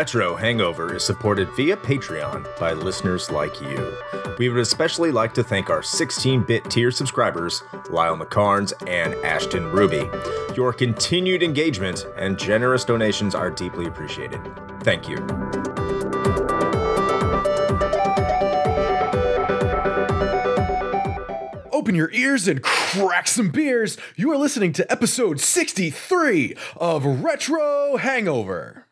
Retro Hangover is supported via Patreon by listeners like you. We would especially like to thank our 16 bit tier subscribers, Lyle McCarnes and Ashton Ruby. Your continued engagement and generous donations are deeply appreciated. Thank you. Open your ears and crack some beers. You are listening to episode 63 of Retro Hangover.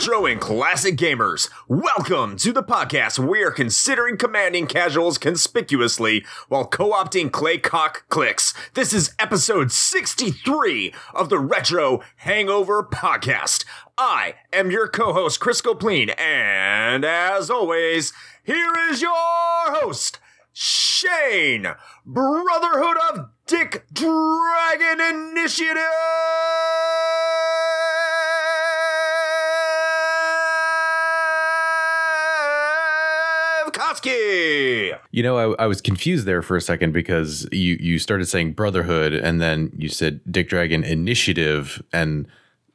Retro and classic gamers. Welcome to the podcast we are considering commanding casuals conspicuously while co opting clay cock clicks. This is episode 63 of the Retro Hangover Podcast. I am your co host, Chris Copleen, and as always, here is your host, Shane, Brotherhood of Dick Dragon Initiative! You know, I, I was confused there for a second because you, you started saying Brotherhood and then you said Dick Dragon Initiative. And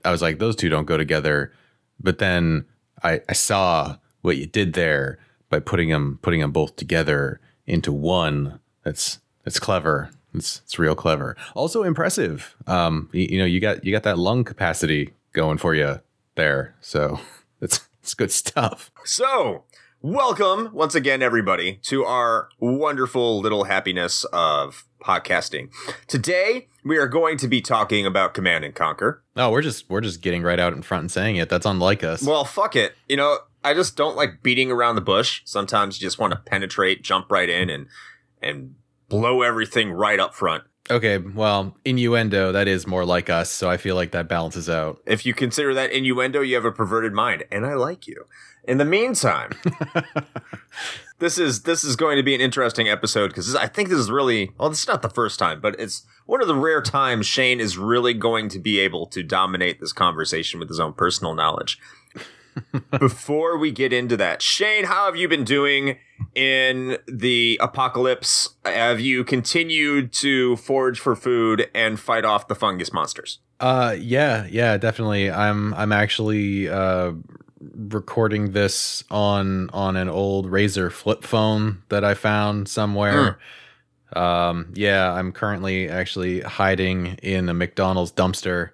I was like, those two don't go together. But then I, I saw what you did there by putting them putting them both together into one. That's that's clever. It's it's real clever. Also impressive. Um, you, you know, you got you got that lung capacity going for you there. So it's it's good stuff. So, welcome once again, everybody, to our wonderful little happiness of podcasting. Today, we are going to be talking about Command and Conquer. Oh, we're just we're just getting right out in front and saying it. That's unlike us. Well, fuck it. You know, I just don't like beating around the bush. Sometimes you just want to penetrate, jump right in, and and blow everything right up front. okay, well, innuendo that is more like us, so I feel like that balances out. If you consider that innuendo, you have a perverted mind, and I like you. In the meantime, this is this is going to be an interesting episode because I think this is really well. This is not the first time, but it's one of the rare times Shane is really going to be able to dominate this conversation with his own personal knowledge. Before we get into that, Shane, how have you been doing in the apocalypse? Have you continued to forage for food and fight off the fungus monsters? Uh yeah, yeah, definitely. I'm I'm actually uh recording this on on an old Razr flip phone that I found somewhere. Um yeah, I'm currently actually hiding in a McDonald's dumpster.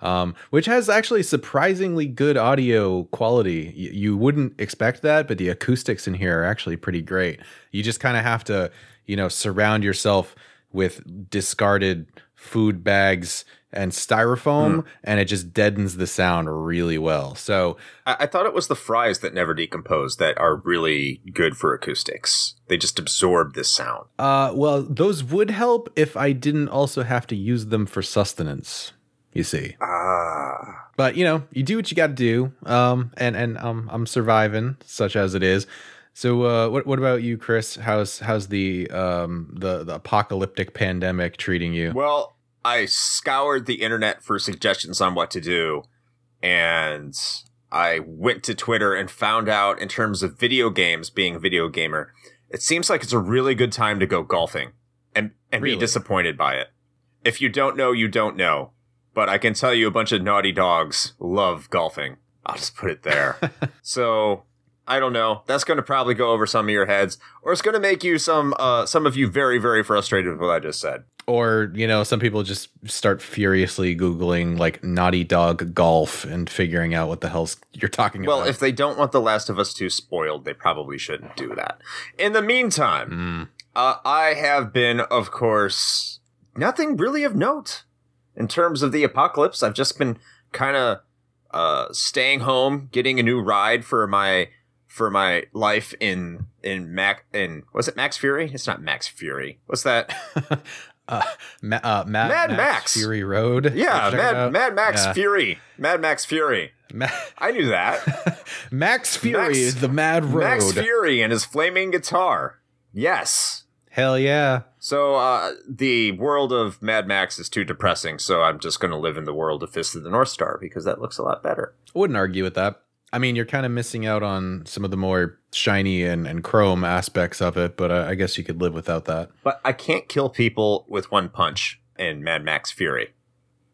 Um, which has actually surprisingly good audio quality. Y- you wouldn't expect that, but the acoustics in here are actually pretty great. You just kind of have to, you know, surround yourself with discarded food bags and styrofoam, and it just deadens the sound really well. So, I, I thought it was the fries that never decompose that are really good for acoustics. They just absorb this sound. uh, well, those would help if I didn't also have to use them for sustenance. You see, Ah. but you know, you do what you got to do. Um, and and um, I'm surviving, such as it is. So, uh, what what about you, Chris? How's how's the um the the apocalyptic pandemic treating you? Well, I scoured the internet for suggestions on what to do, and I went to Twitter and found out in terms of video games, being a video gamer, it seems like it's a really good time to go golfing and, and Really? be disappointed by it. If you don't know, you don't know. But I can tell you a bunch of naughty dogs love golfing. I'll just put it there. so I don't know. That's going to probably go over some of your heads, or it's going to make you some uh, some of you very very frustrated with what I just said. Or you know some people just start furiously googling like naughty dog golf and figuring out what the hell's you're talking Well, about well if they don't want The Last of Us 2 spoiled, they probably shouldn't do that. In the meantime, Mm. uh, I have been, of course, nothing really of note in terms of the apocalypse. I've just been kind of uh, staying home, getting a new ride for my for my life in in Mac in was it Max Fury? It's not Max Fury. What's that? uh, Ma- uh, Mad, Mad Max, Max. Fury Road Yeah, Mad. Mad Max Yeah. Fury. Mad Max Fury. Ma- I knew that. Max Fury, Max- the Mad Road. Max Fury and his flaming guitar. Yes. Hell yeah. So uh, the world of Mad Max is too depressing, so I'm just going to live in the world of Fist of the North Star because that looks a lot better. I wouldn't argue with that. I mean, you're kind of missing out on some of the more shiny and, and chrome aspects of it, but uh, I guess you could live without that. But I can't kill people with one punch in Mad Max Fury.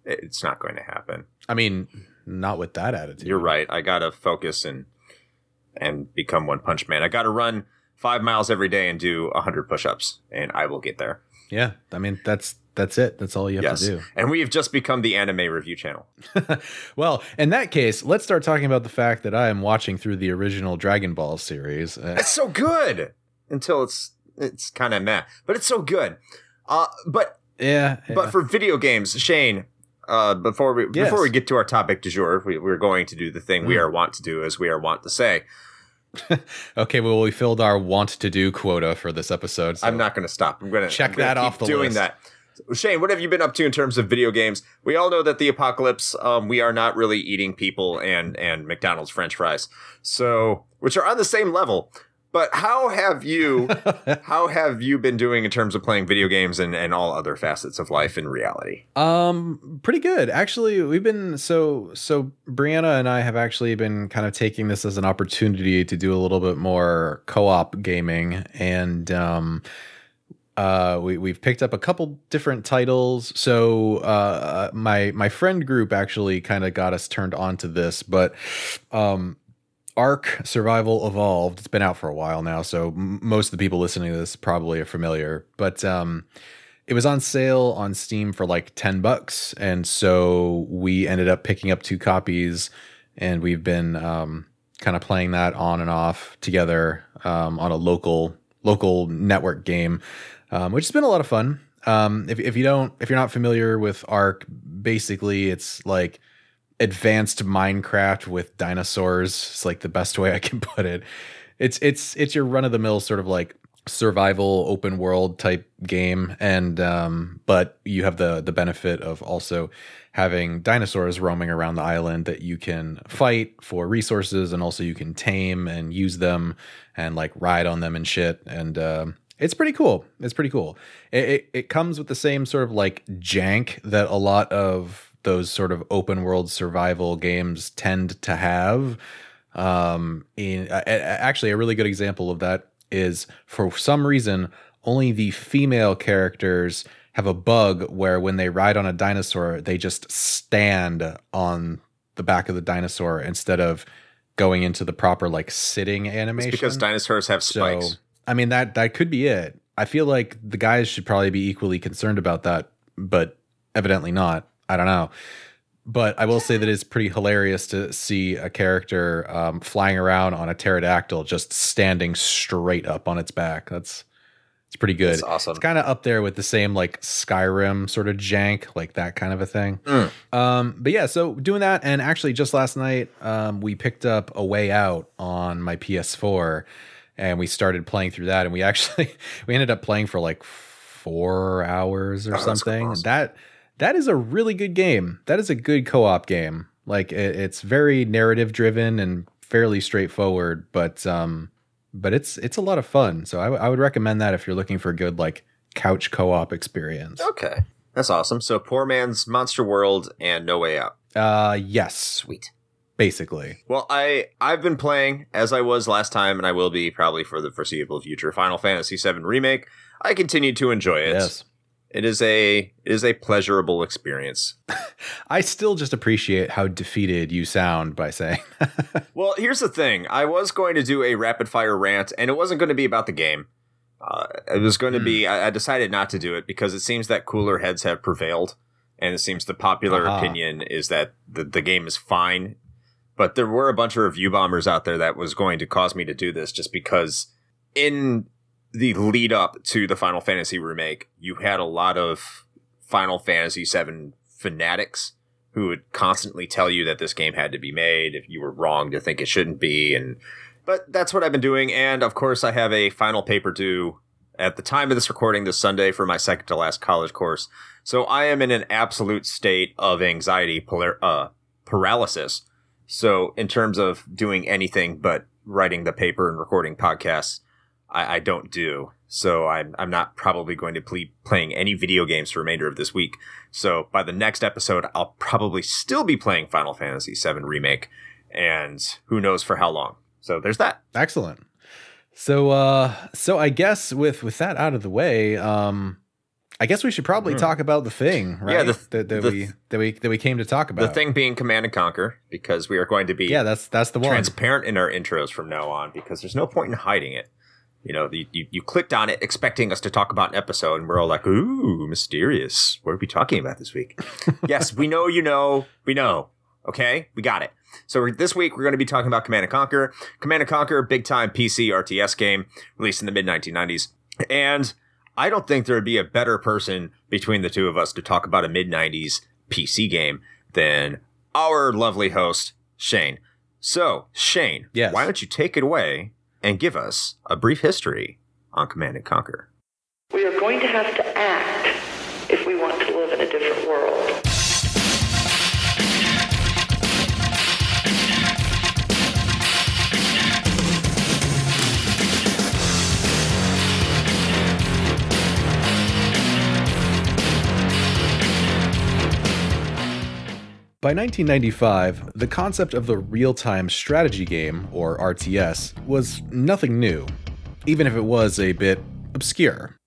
It's not going to happen. I mean, not with that attitude. You're right. I got to focus and and become One Punch Man. I got to run five miles every day and do hundred push-ups, and I will get there. Yeah, I mean that's that's it. That's all you have yes, to do. and we have just become the anime review channel. well, in that case, let's start talking about the fact that I am watching through the original Dragon Ball series. Uh, It's so good until it's it's kind of meh, but it's so good. Uh, but yeah, but for video games, Shane. Uh, before we Yes. before we get to our topic du jour, we, we're going to do the thing we Mm. are want to do, as we are want to say. okay, well, we filled our want to do quota for this episode. So I'm not going to stop. I'm going to Check that off the doing list. that. Shane, what have you been up to in terms of video games? We all know that the apocalypse, um, we are not really eating people and and McDonald's French fries, so which are on the same level. But how have you how have you been doing in terms of playing video games and, and all other facets of life in reality? Um, pretty good. Actually, we've been so so Brianna and I have actually been kind of taking this as an opportunity to do a little bit more co-op gaming and um uh we we've picked up a couple different titles. So uh my my friend group actually kind of got us turned on to this, but um Ark Survival Evolved. It's been out for a while now, so m- most of the people listening to this probably are familiar. But um, it was on sale on Steam for like 10 bucks. And so we ended up picking up two copies and we've been um, kind of playing that on and off together um, on a local local network game, um, which has been a lot of fun. Um, if, if you don't, if you're not familiar with Ark, basically it's like advanced Minecraft with dinosaurs. It's like the best way I can put it. It's it's it's your run of the mill sort of like survival open world type game and um but you have the the benefit of also having dinosaurs roaming around the island that you can fight for resources and also you can tame and use them and like ride on them and shit and um it's pretty cool. It's pretty cool. It, it, it comes with the same sort of like jank that a lot of those sort of open world survival games tend to have. Um in a- actually a really good example of that is for some reason only the female characters have a bug where when they ride on a dinosaur they just stand on the back of the dinosaur instead of going into the proper like sitting animation. It's because dinosaurs have spikes. so I mean that that could be it. I feel like the guys should probably be equally concerned about that, but evidently not. I don't know. But I will say that it's pretty hilarious to see a character um, flying around on a pterodactyl just standing straight up on its back. That's it's pretty good. That's awesome. It's kind of up there with the same like Skyrim sort of jank, like that kind of a thing. Mm. Um, but yeah, so doing that, and actually just last night, um, we picked up a way out on my PS4, and we started playing through that, and we actually we ended up playing for like four hours or Oh, something. awesome. That that is a really good game. That is a good co-op game. Like it, it's very narrative driven and fairly straightforward, but um, but it's it's a lot of fun. So I, w- I would recommend that if you're looking for a good like couch co-op experience. Okay. That's awesome. So Poor Man's Monster World and No Way Out. Uh, yes, Sweet. Basically. Well, I I've been playing as I was last time, and I will be probably for the foreseeable future. Final Fantasy VII remake. I continue to enjoy it. Yes. It is a it is a pleasurable experience. I still just appreciate how defeated you sound by saying, Well, here's the thing. I was going to do a rapid fire rant, and it wasn't going to be about the game. Uh, it was going to be. I, I decided not to do it because it seems that cooler heads have prevailed, and it seems the popular Aha. opinion is that the the game is fine. But there were a bunch of review bombers out there that was going to cause me to do this just because in the lead up to the Final Fantasy remake, you had a lot of Final Fantasy VII fanatics who would constantly tell you that this game had to be made if you were wrong to think it shouldn't be and but that's what I've been doing and of course I have a final paper due at the time of this recording this Sunday for my second to last college course. So I am in an absolute state of anxiety polar, uh, paralysis So in terms of doing anything but writing the paper and recording podcasts, I, I don't do. So I'm I'm not probably going to be playing any video games for the remainder of this week. So by the next episode, I'll probably still be playing Final Fantasy VII Remake, and who knows for how long. So there's that. Excellent. So uh so I guess with with that out of the way, um I guess we should probably mm. talk about the thing, right? Yeah, the, that, that the, we that we that we came to talk about. The thing being Command and Conquer, because we are going to be yeah, that's that's the one transparent in our intros from now on, because there's no point in hiding it. You know, you, you, you clicked on it expecting us to talk about an episode, and we're all like, "Ooh, mysterious! What are we talking about this week?" yes, we know you know, we know. Okay, we got it. So this week we're going to be talking about Command and Conquer. Command and Conquer, big time PC RTS game released in the mid 1990s, and I don't think there would be a better person between the two of us to talk about a mid 90s PC game than our lovely host, Shane. So, Shane, yes. why don't you take it away and give us a brief history on Command and Conquer? We are going to have to act if we want to live in a different world. By 1995, the concept of the real time strategy game, or RTS, was nothing new, even if it was a bit obscure.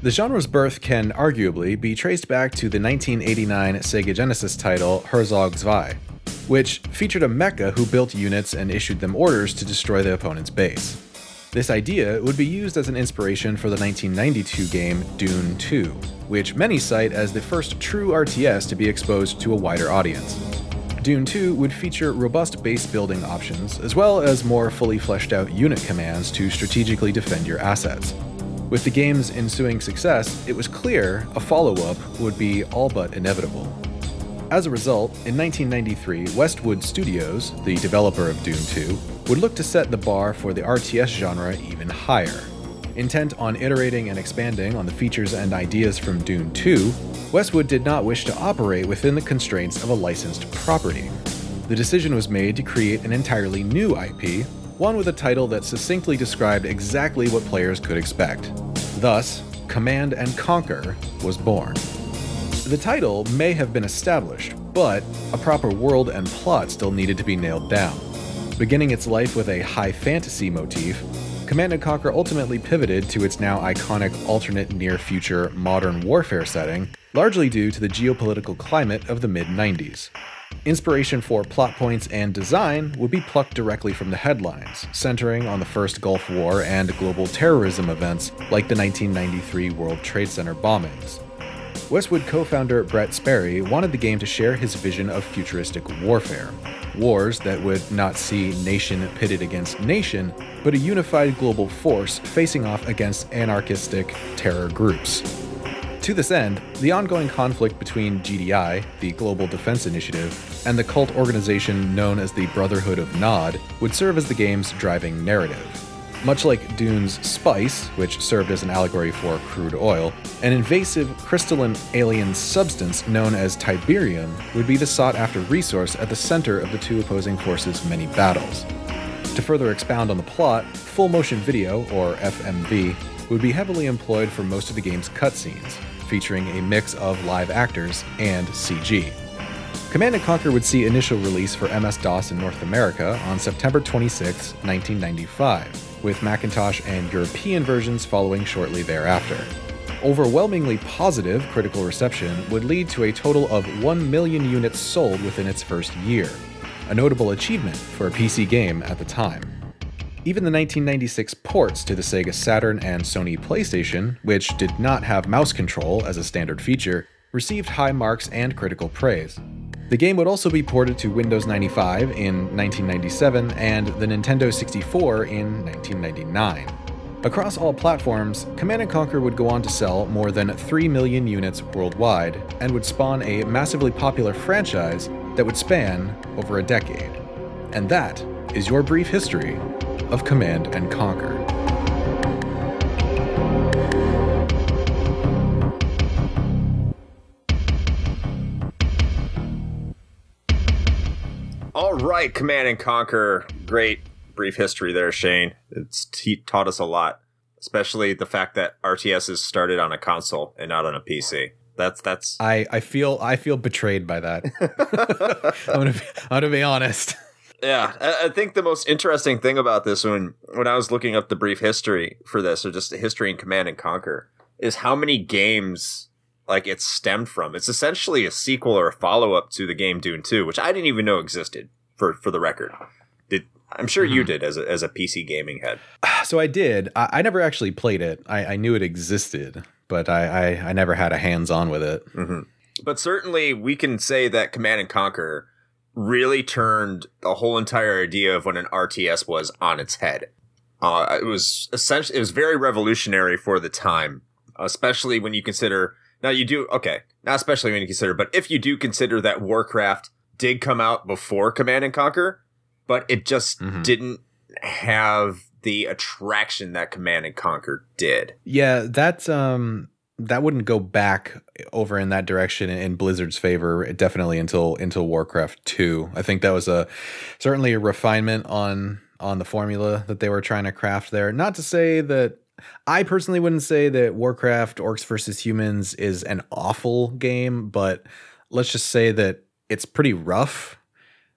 The genre's birth can arguably be traced back to the 1989 Sega Genesis title Herzog's Zwei, which featured a mecha who built units and issued them orders to destroy the opponent's base. This idea would be used as an inspiration for the 1992 game Dune 2, which many cite as the first true RTS to be exposed to a wider audience. Dune 2 would feature robust base building options, as well as more fully fleshed out unit commands to strategically defend your assets. With the game's ensuing success, it was clear a follow up would be all but inevitable. As a result, in 1993, Westwood Studios, the developer of Dune 2, would look to set the bar for the RTS genre even higher. Intent on iterating and expanding on the features and ideas from Dune 2, Westwood did not wish to operate within the constraints of a licensed property. The decision was made to create an entirely new IP, one with a title that succinctly described exactly what players could expect. Thus, Command and Conquer was born. The title may have been established, but a proper world and plot still needed to be nailed down. Beginning its life with a high fantasy motif, Command & Conquer ultimately pivoted to its now iconic alternate near future modern warfare setting, largely due to the geopolitical climate of the mid 90s. Inspiration for plot points and design would be plucked directly from the headlines, centering on the first Gulf War and global terrorism events like the 1993 World Trade Center bombings. Westwood co founder Brett Sperry wanted the game to share his vision of futuristic warfare. Wars that would not see nation pitted against nation, but a unified global force facing off against anarchistic terror groups. To this end, the ongoing conflict between GDI, the Global Defense Initiative, and the cult organization known as the Brotherhood of Nod would serve as the game's driving narrative. Much like Dune's spice, which served as an allegory for crude oil, an invasive crystalline alien substance known as Tiberium would be the sought after resource at the center of the two opposing forces' many battles. To further expound on the plot, full motion video, or FMV, would be heavily employed for most of the game's cutscenes, featuring a mix of live actors and CG. Command & Conquer would see initial release for MS-DOS in North America on September 26, 1995 with Macintosh and European versions following shortly thereafter. Overwhelmingly positive critical reception would lead to a total of 1 million units sold within its first year, a notable achievement for a PC game at the time. Even the 1996 ports to the Sega Saturn and Sony PlayStation, which did not have mouse control as a standard feature, received high marks and critical praise. The game would also be ported to Windows 95 in 1997 and the Nintendo 64 in 1999. Across all platforms, Command & Conquer would go on to sell more than 3 million units worldwide and would spawn a massively popular franchise that would span over a decade. And that is your brief history of Command & Conquer. Right, Command and Conquer. Great brief history there, Shane. It's he taught us a lot, especially the fact that RTS is started on a console and not on a PC. That's that's. I I feel I feel betrayed by that. I'm gonna be, I'm gonna be honest. Yeah, I, I think the most interesting thing about this when when I was looking up the brief history for this, or just the history in Command and Conquer, is how many games like it stemmed from. It's essentially a sequel or a follow up to the game Dune Two, which I didn't even know existed. For for the record, did I'm sure you did as a as a PC gaming head. So I did. I, I never actually played it. I, I knew it existed, but I, I I never had a hands on with it. But certainly, we can say that Command and Conquer really turned the whole entire idea of what an RTS was on its head. Uh, it was essentially it was very revolutionary for the time, especially when you consider. Now you do okay, not especially when you consider, but if you do consider that Warcraft did come out before Command and Conquer, but it just Mhm. didn't have the attraction that Command and Conquer did. Yeah, that um that wouldn't go back over in that direction in Blizzard's favor definitely until until Warcraft 2. I think that was a certainly a refinement on on the formula that they were trying to craft there. Not to say that I personally wouldn't say that Warcraft Orcs versus Humans is an awful game, but let's just say that it's pretty rough.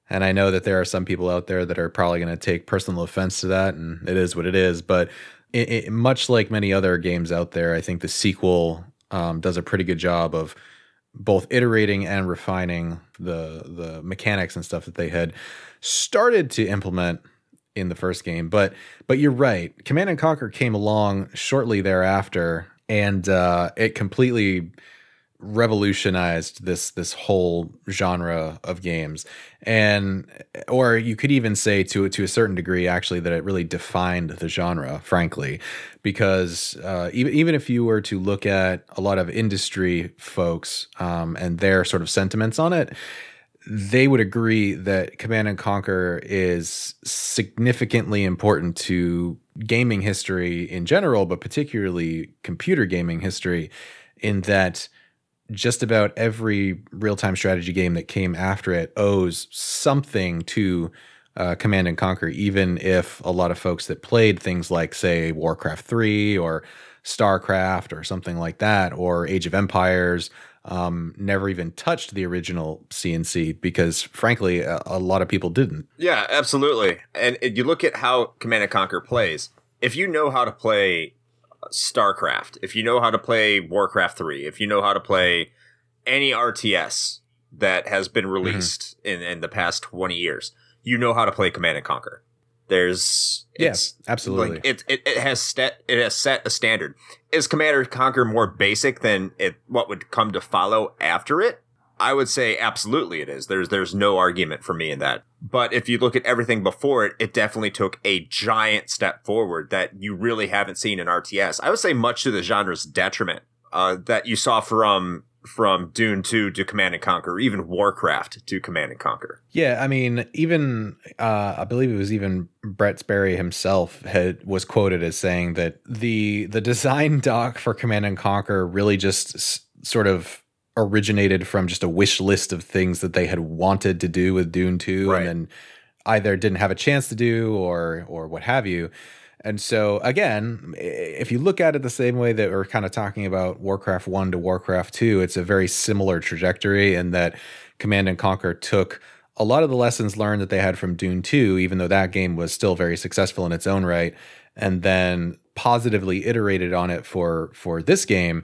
And I know that there are some people out there that are probably going to take personal offense to that, and it is what it is. But it, it, much like many other games out there, I think the sequel um, does a pretty good job of both iterating and refining the the mechanics and stuff that they had started to implement in the first game. But but you're right, Command and Conquer came along shortly thereafter, and uh, it completely revolutionized this this whole genre of games. And or you could even say to to a certain degree actually that it really defined the genre frankly because uh, even even if you were to look at a lot of industry folks um, and their sort of sentiments on it they would agree that command and conquer is significantly important to gaming history in general but particularly computer gaming history in that just about every real-time strategy game that came after it owes something to uh, Command and Conquer, even if a lot of folks that played things like, say, Warcraft 3 or StarCraft or something like that, or Age of Empires, um, never even touched the original CNC because, frankly, a, a lot of people didn't. Yeah, absolutely. And and you look at how Command and Conquer plays. If you know how to play StarCraft, if you know how to play Warcraft 3, if you know how to play any RTS that has been mhm. released in, in the past 20 years, you know how to play Command and Conquer. There's Yes, absolutely. like it, it it has set it has set a standard. Is Command and Conquer more basic than it what would come to follow after it? I would say absolutely it is. There's there's no argument for me in that. But if you look at everything before it, it definitely took a giant step forward that you really haven't seen in RTS. I would say much to the genre's detriment uh, that you saw from from Dune 2 to Command and Conquer, even Warcraft to Command and Conquer. Yeah, I mean, even uh, I believe it was even Brett Sperry himself had was quoted as saying that the the design doc for Command and Conquer really just s- sort of originated from just a wish list of things that they had wanted to do with Dune 2 Right. and then either didn't have a chance to do or or what have you. And so again, if you look at it the same way that we're kind of talking about Warcraft 1 to Warcraft 2, it's a very similar trajectory in that Command and Conquer took a lot of the lessons learned that they had from Dune 2, even though that game was still very successful in its own right, and then positively iterated on it for for this game.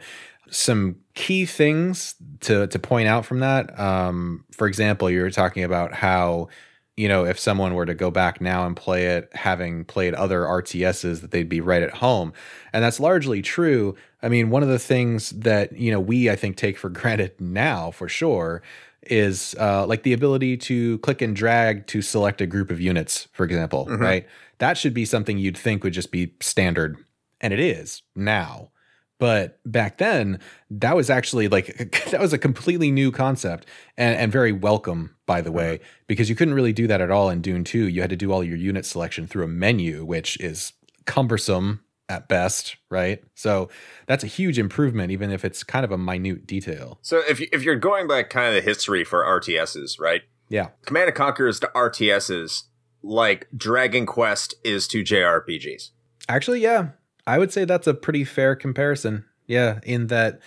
Some key things to to point out from that. Um, for example, you were talking about how you know if someone were to go back now and play it, having played other RTSs, that they'd be right at home, and that's largely true. I mean, one of the things that you know we I think take for granted now, for sure, is uh, like the ability to click and drag to select a group of units, for example, Mhm. right? That should be something you'd think would just be standard, and it is now. But back then, that was actually like that was a completely new concept and, and very welcome, by the way, uh-huh. because you couldn't really do that at all in Dune 2. You had to do all your unit selection through a menu, which is cumbersome at best, right? So that's a huge improvement, even if it's kind of a minute detail. So if if you're going back kind of the history for RTSs, right? Yeah. Command and Conquer is to RTSs like Dragon Quest is to JRPGs. Actually, yeah. I would say that's a pretty fair comparison. Yeah, in that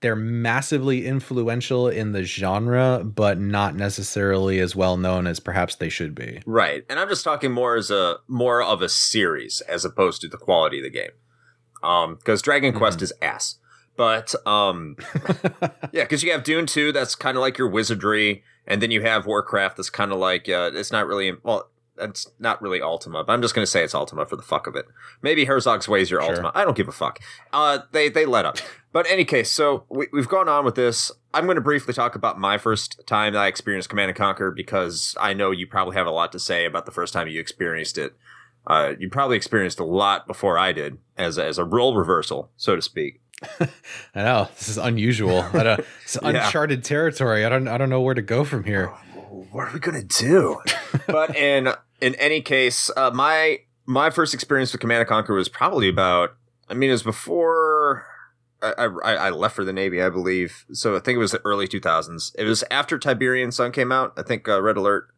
they're massively influential in the genre, but not necessarily as well known as perhaps they should be. Right. And I'm just talking more as a more of a series as opposed to the quality of the game. Um, because Dragon Quest is ass. But um yeah, because you have Dune 2, that's kind of like your wizardry, and then you have Warcraft that's kind of like uh, it's not really well it's not really Ultima, but I'm just gonna say it's Ultima for the fuck of it. Maybe Herzog's Zwei is your Sure. Ultima. I don't give a fuck. Uh, they they let up. But any case, so we, we've gone on with this. I'm going to briefly talk about my first time that I experienced Command and Conquer because I know you probably have a lot to say about the first time you experienced it. Uh, you probably experienced a lot before I did, as a, as a role reversal, so to speak. I know this is unusual. I don't, it's Yeah. uncharted territory. I don't. I don't know where to go from here. what are we gonna do? but in in any case, uh, my my first experience with Command and Conquer was probably about. I mean, it was before I, I, I left for the Navy, I believe. So I think it was the early 2000s. It was after Tiberian Sun came out. I think uh, Red Alert,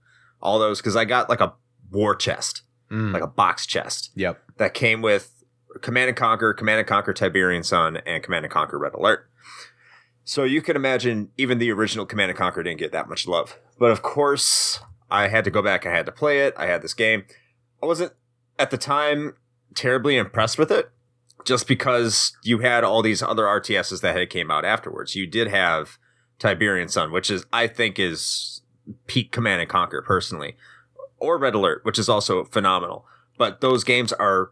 all those, because I got like a war chest, Mm, like a box chest yep. that came with Command and Conquer, Command and Conquer Tiberian Sun, and Command and Conquer Red Alert. So you can imagine even the original Command and Conquer didn't get that much love. But of course, I had to go back. I had to play it. I had this game. I wasn't at the time terribly impressed with it, just because you had all these other RTSs that had came out afterwards. You did have Tiberian Sun, which is I think is peak Command and Conquer personally, or Red Alert, which is also phenomenal. But those games are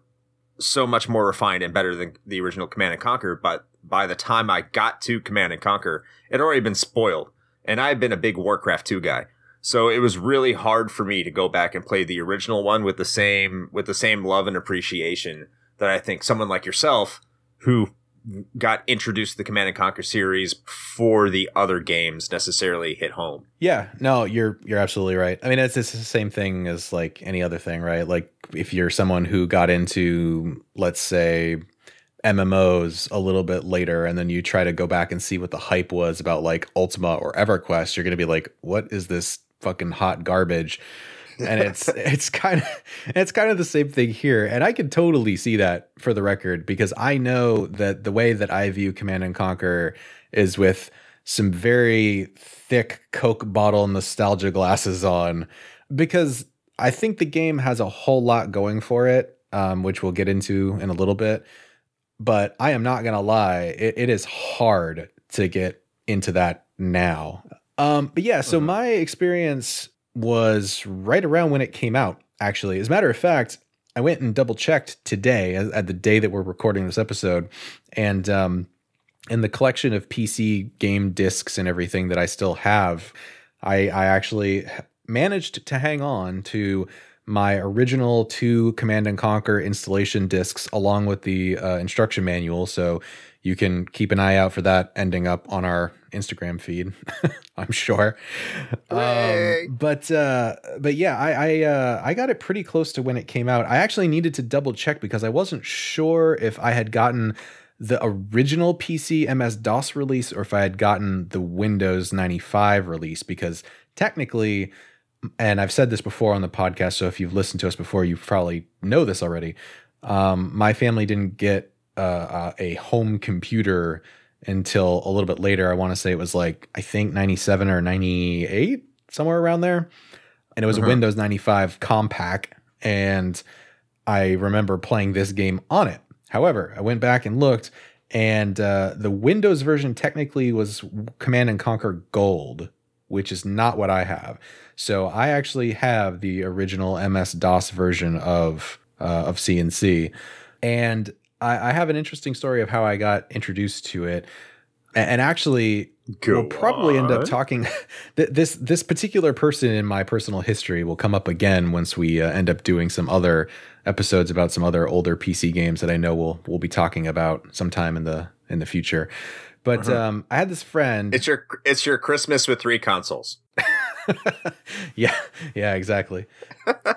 so much more refined and better than the original Command and Conquer. But by the time I got to Command and Conquer, it had already been spoiled, and I had been a big Warcraft 2 guy. So it was really hard for me to go back and play the original one with the same with the same love and appreciation that I think someone like yourself who got introduced to the Command and Conquer series before the other games necessarily hit home. Yeah, no, you're you're absolutely right. I mean, it's, it's the same thing as like any other thing, right? Like if you're someone who got into, let's say, MMOs a little bit later, and then you try to go back and see what the hype was about like Ultima or EverQuest, you're gonna be like, "What is this fucking hot garbage?" And it's it's kind of it's kind of the same thing here, and I can totally see that for the record because I know that the way that I view Command and Conquer is with some very thick Coke bottle nostalgia glasses on because I think the game has a whole lot going for it, um, which we'll get into in a little bit. But I am not gonna lie, it, it is hard to get into that now. Um, but yeah, so Mhm. my experience was right around when it came out. Actually, as a matter of fact, I went and double checked today at, at the day that we're recording this episode, and um, in the collection of PC game discs and everything that I still have, I, I actually managed to hang on to my original two Command and Conquer installation discs along with the uh, instruction manual. So you can keep an eye out for that ending up on our Instagram feed. I'm sure. Um, but uh, but yeah, I I, uh, I got it pretty close to when it came out. I actually needed to double check because I wasn't sure if I had gotten the original PC MS DOS release or if I had gotten the Windows 95 release because technically and I've said this before on the podcast so if you've listened to us before you probably know this already um, my family didn't get uh, uh, a home computer until a little bit later I want to say it was like I think 97 or 98 somewhere around there and it was Uh-huh. a Windows 95 Compaq and I remember playing this game on it However, I went back and looked, and uh, the Windows version technically was Command and Conquer Gold, which is not what I have. So I actually have the original MS DOS version of uh, of CNC, and I, I have an interesting story of how I got introduced to it. And actually, Go we'll probably end up talking. th- this this particular person in my personal history will come up again once we uh, end up doing some other episodes about some other older PC games that I know we'll we'll be talking about sometime in the in the future. But Uh-huh. um, I had this friend. It's your it's your Christmas with three consoles. yeah, yeah, exactly.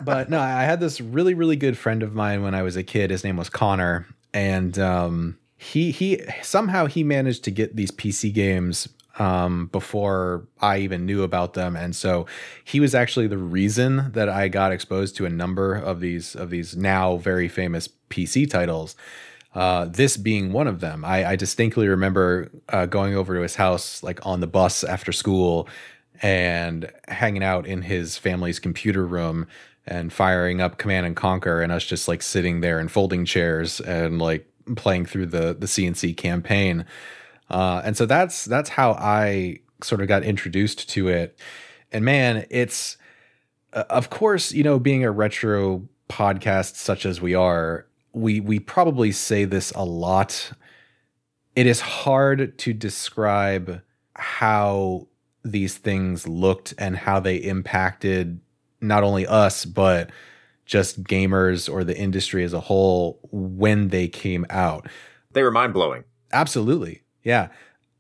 but no, I had this really, really good friend of mine when I was a kid. His name was Connor, and um, he he somehow he managed to get these PC games um, before I even knew about them, and so he was actually the reason that I got exposed to a number of these of these now very famous PC titles. Uh, this being one of them, I, I distinctly remember uh, going over to his house like on the bus after school and hanging out in his family's computer room and firing up Command and Conquer, and us just like sitting there in folding chairs and like playing through the the CNC campaign. Uh, and so that's that's how I sort of got introduced to it. And man, it's uh, of course you know being a retro podcast such as we are, we we probably say this a lot. It is hard to describe how these things looked and how they impacted not only us but just gamers or the industry as a whole when they came out. They were mind blowing. Absolutely. Yeah.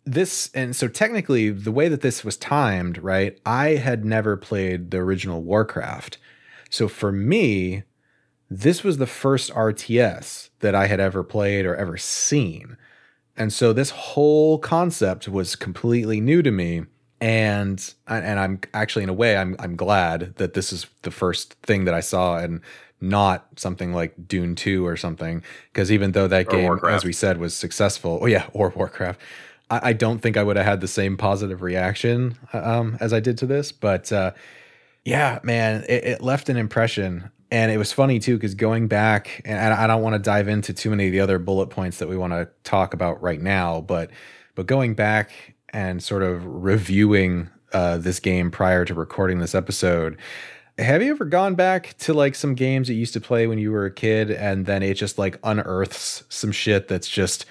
This and so technically the way that this was timed, right? I had never played the original Warcraft. So for me, this was the first RTS that I had ever played or ever seen. And so this whole concept was completely new to me and and I'm actually in a way I'm I'm glad that this is the first thing that I saw and not something like Dune 2 or something because even though that Or game Warcraft. as we said was successful oh yeah or Warcraft I, I don't think I would have had the same positive reaction um, as I did to this but uh, yeah man it, it left an impression and it was funny too because going back and I I don't want to dive into too many of the other bullet points that we want to talk about right now but but going back and sort of reviewing uh, this game prior to recording this episode. Have you ever gone back to like some games that you used to play when you were a kid and then it just like unearths some shit that's just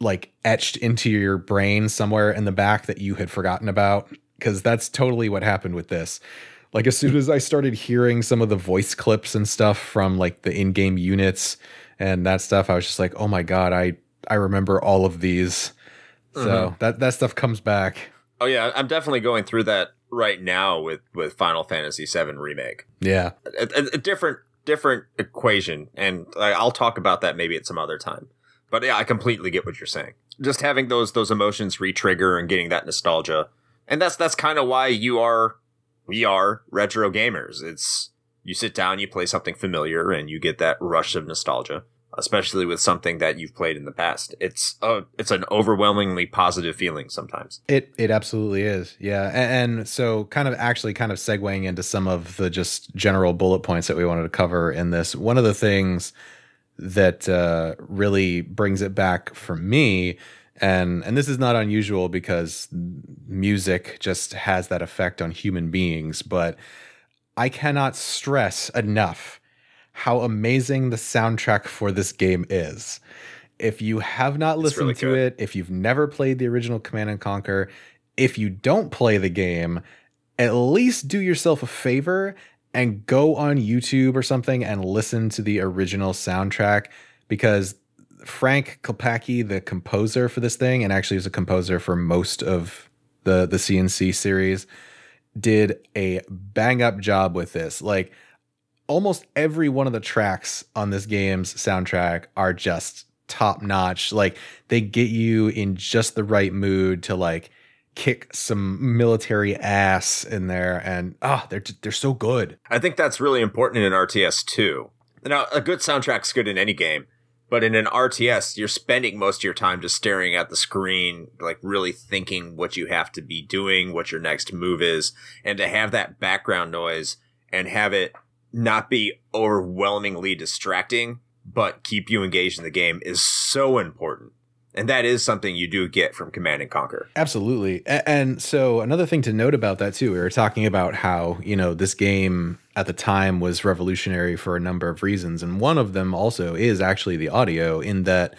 like etched into your brain somewhere in the back that you had forgotten about? Because that's totally what happened with this. Like as soon as i started hearing some of the voice clips and stuff from like the in-game units and that stuff i was just like oh my god i i remember all of these so mm-hmm. that that stuff comes back Oh yeah, I'm definitely going through that right now with with Final Fantasy VII remake. yeah A, a- a different different equation, and I- I'll talk about that maybe at some other time. But yeah, I completely get what you're saying. Just having those those emotions re-trigger and getting that nostalgia, and that's that's kind of why you are we are retro gamers. It's you sit down, you play something familiar, and you get that rush of nostalgia. Especially with something that you've played in the past, it's a it's an overwhelmingly positive feeling sometimes. It it absolutely is, yeah. And, and so, kind of actually, kind of segueing into some of the just general bullet points that we wanted to cover in this. One of the things that uh, really brings it back for me, and and this is not unusual because music just has that effect on human beings, but I cannot stress enough how amazing the soundtrack for this game is. If you have not listened really to it, if you've never played the original Command and Conquer, if you don't play the game, at least do yourself a favor and go on YouTube or something and listen to the original soundtrack because Frank Klepacki, the composer for this thing, and actually is a composer for most of the the CNC series, did a bang up job with this. Like almost every one of the tracks on this game's soundtrack are just top notch. Like they get you in just the right mood to like kick some military ass in there and ah they're they're so good. I think that's really important in an RTS too. Now, a good soundtrack's good in any game, but in an RTS, you're spending most of your time just staring at the screen, like really thinking what you have to be doing, what your next move is, and to have that background noise and have it not be overwhelmingly distracting, but keep you engaged in the game is so important. And that is something you do get from Command and Conquer. Absolutely. And so another thing to note about that too, we were talking about how, you know, this game at the time was revolutionary for a number of reasons. And one of them also is actually the audio in that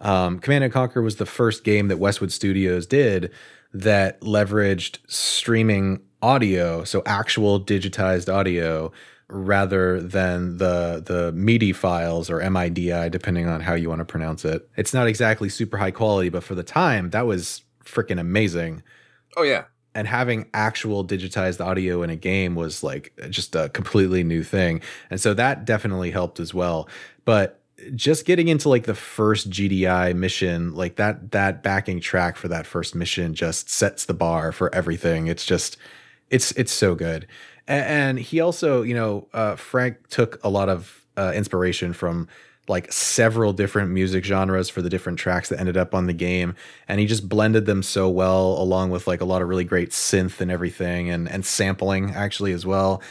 um, Command and Conquer was the first game that Westwood Studios did that leveraged streaming audio, so actual digitized audio rather than the the MIDI files or MIDI depending on how you want to pronounce it. It's not exactly super high quality, but for the time that was freaking amazing. Oh, yeah. And having actual digitized audio in a game was like just a completely new thing. And so that definitely helped as well. But just getting into like the first GDI mission, like that that backing track for that first mission just sets the bar for everything. It's just it's it's so good. And, and he also, you know, uh, Frank took a lot of uh, inspiration from like several different music genres for the different tracks that ended up on the game and he just blended them so well along with like a lot of really great synth and everything and and sampling actually as well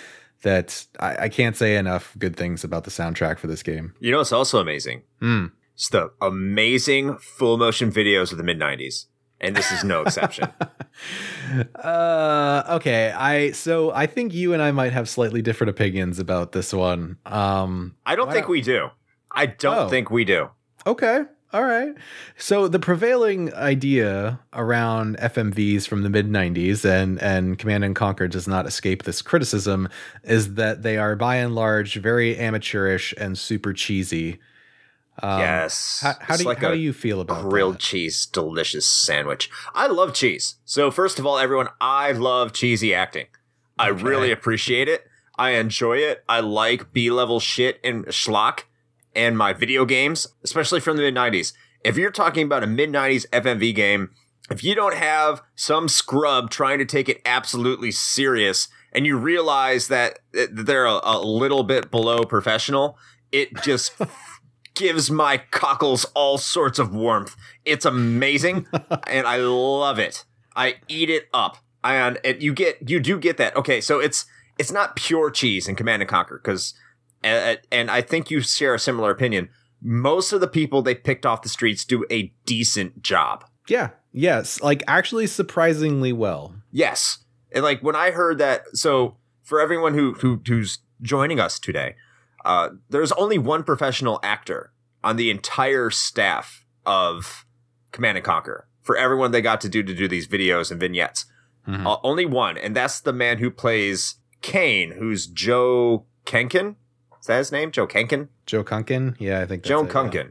that I, I can't say enough good things about the soundtrack for this game You know it's also amazing? Hmm. It's the amazing full motion videos of the mid 90s. And this is no exception. uh okay i so i think you and i might have slightly different opinions about this one um I don't think don't- we do. I don't Oh. think we do. Okay. All right. So the prevailing idea around FMVs from the mid 90s and and Command and Conquer does not escape this criticism is that they are by and large very amateurish and super cheesy. Um, yes. How, how do you, like how do you feel about grilled that? cheese delicious sandwich. I love cheese. So first of all, everyone, I love cheesy acting. I really appreciate it. I enjoy it. I like B-level shit and schlock and my video games, especially from the mid 90s. If you're talking about a mid 90s FMV game, if you don't have some scrub trying to take it absolutely serious and you realize that they're a, a little bit below professional, it just gives my cockles all sorts of warmth. It's amazing, and I love it. I eat it up, and it, you get you do get that. Okay, so it's it's not pure cheese in Command and Conquer because, uh, and I think you share a similar opinion. Most of the people they picked off the streets do a decent job. Yeah. Yes. Like actually surprisingly well. Yes. And like when I heard that, so for everyone who, who who's joining us today, uh, there's only one professional actor on the entire staff of Command and Conquer. For everyone they got to do to do these videos and vignettes, Mhm. uh, only one, and that's the man who plays Kane, who's Joe Kenkin. Is that his name? Joe Kenkin. Joe Kunkin. Yeah, I think that's Joan it, yeah.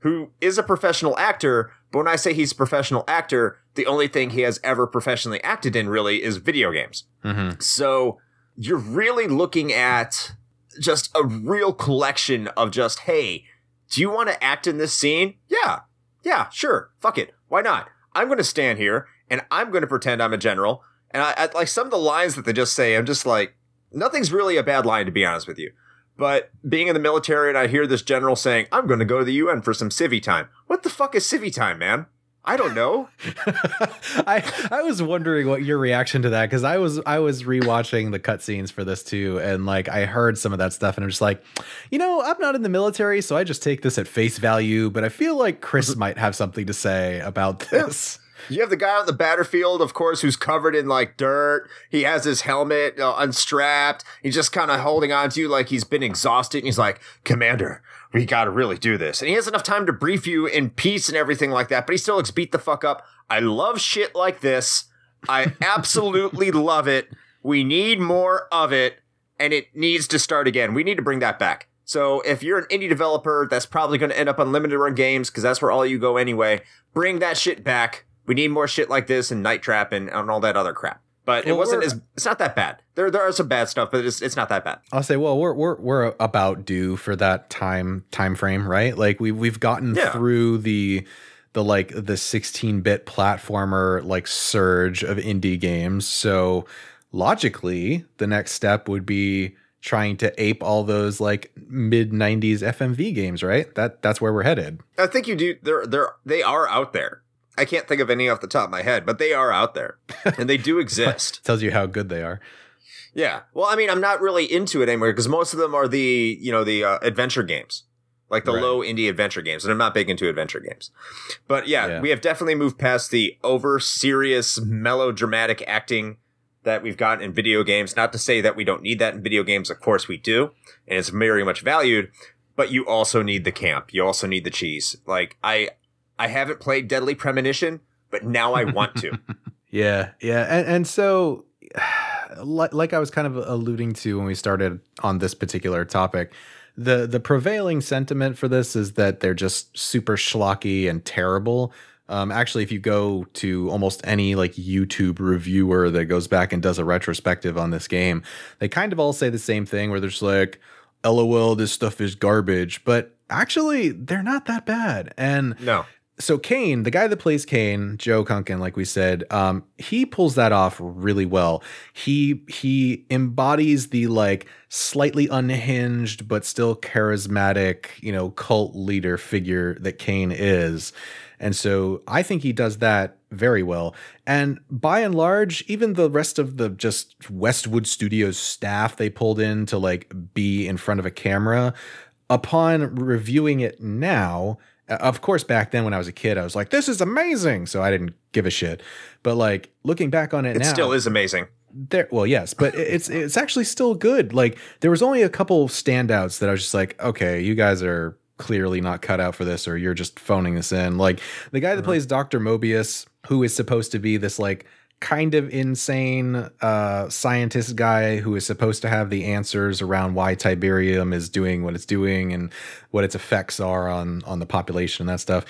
Who is a professional actor. But when I say he's a professional actor, the only thing he has ever professionally acted in really is video games. Mhm. So you're really looking at just a real collection of just, hey, do you want to act in this scene? Yeah. Yeah, sure. Fuck it. Why not? I'm going to stand here and I'm going to pretend I'm a general. And I, I like some of the lines that they just say, I'm just like, nothing's really a bad line, to be honest with you. But being in the military and I hear this general saying, I'm going to go to the UN for some civvy time. What the fuck is civvy time, man? I don't know. I I was wondering what your reaction to that because I was I was rewatching the cutscenes for this too, and like I heard some of that stuff, and I'm just like, you know, I'm not in the military, so I just take this at face value. But I feel like Chris might have something to say about this. You have the guy on the battlefield, of course, who's covered in like dirt. He has his helmet uh, unstrapped. He's just kind of holding on to you like he's been exhausted. And he's like, Commander, we got to really do this. And he has enough time to brief you in peace and everything like that, but he still looks beat the fuck up. I love shit like this. I absolutely love it. We need more of it, and it needs to start again. We need to bring that back. So if you're an indie developer that's probably going to end up on limited run games because that's where all you go anyway, bring that shit back. We need more shit like this and Night Trap and, and all that other crap. But it wasn't as it's not that bad. There there are some bad stuff, but it's it's not that bad. I'll say, well, we're we're we're about due for that time time frame, right? Like we we've gotten Yeah. through the the like the 16-bit platformer like surge of indie games. So logically, the next step would be trying to ape all those like mid 90s FMV games, right? That that's where we're headed. I think you do. They're they're they are out there. I can't think of any off the top of my head, but they are out there and they do exist. Tells you how good they are. Yeah. Well, I mean, I'm not really into it anymore because most of them are the you know the uh, adventure games, like the Right. low indie adventure games, and I'm not big into adventure games. But yeah, Yeah. we have definitely moved past the over serious melodramatic acting that we've got in video games. Not to say that we don't need that in video games. Of course we do, and it's very much valued. But you also need the camp. You also need the cheese. Like I, I haven't played Deadly Premonition, but now I want to. Yeah, yeah, and and so, like, like I was kind of alluding to when we started on this particular topic, the the prevailing sentiment for this is that they're just super schlocky and terrible. Um, actually, if you go to almost any like YouTube reviewer that goes back and does a retrospective on this game, they kind of all say the same thing, where they're just like, "LOL, this stuff is garbage," but actually they're not that bad. And No. So Kane, the guy that plays Kane, Joe Kunkin, like we said, um, he pulls that off really well. He he embodies the like slightly unhinged but still charismatic, you know, cult leader figure that Kane is. And so I think he does that very well. And by and large, even the rest of the just Westwood Studios staff they pulled in to like be in front of a camera, upon reviewing it now, Uh, of course, back then when I was a kid, I was like, this is amazing. So I didn't give a shit. But like looking back on it, It now, still is amazing. there well yes but it's it's actually still good like there was only a couple standouts that i was just like okay you guys are clearly not cut out for this or you're just phoning this in like the guy that mm-hmm. plays dr mobius who is supposed to be this like kind of insane uh scientist guy who is supposed to have the answers around why tiberium is doing what it's doing and what its effects are on on the population and that stuff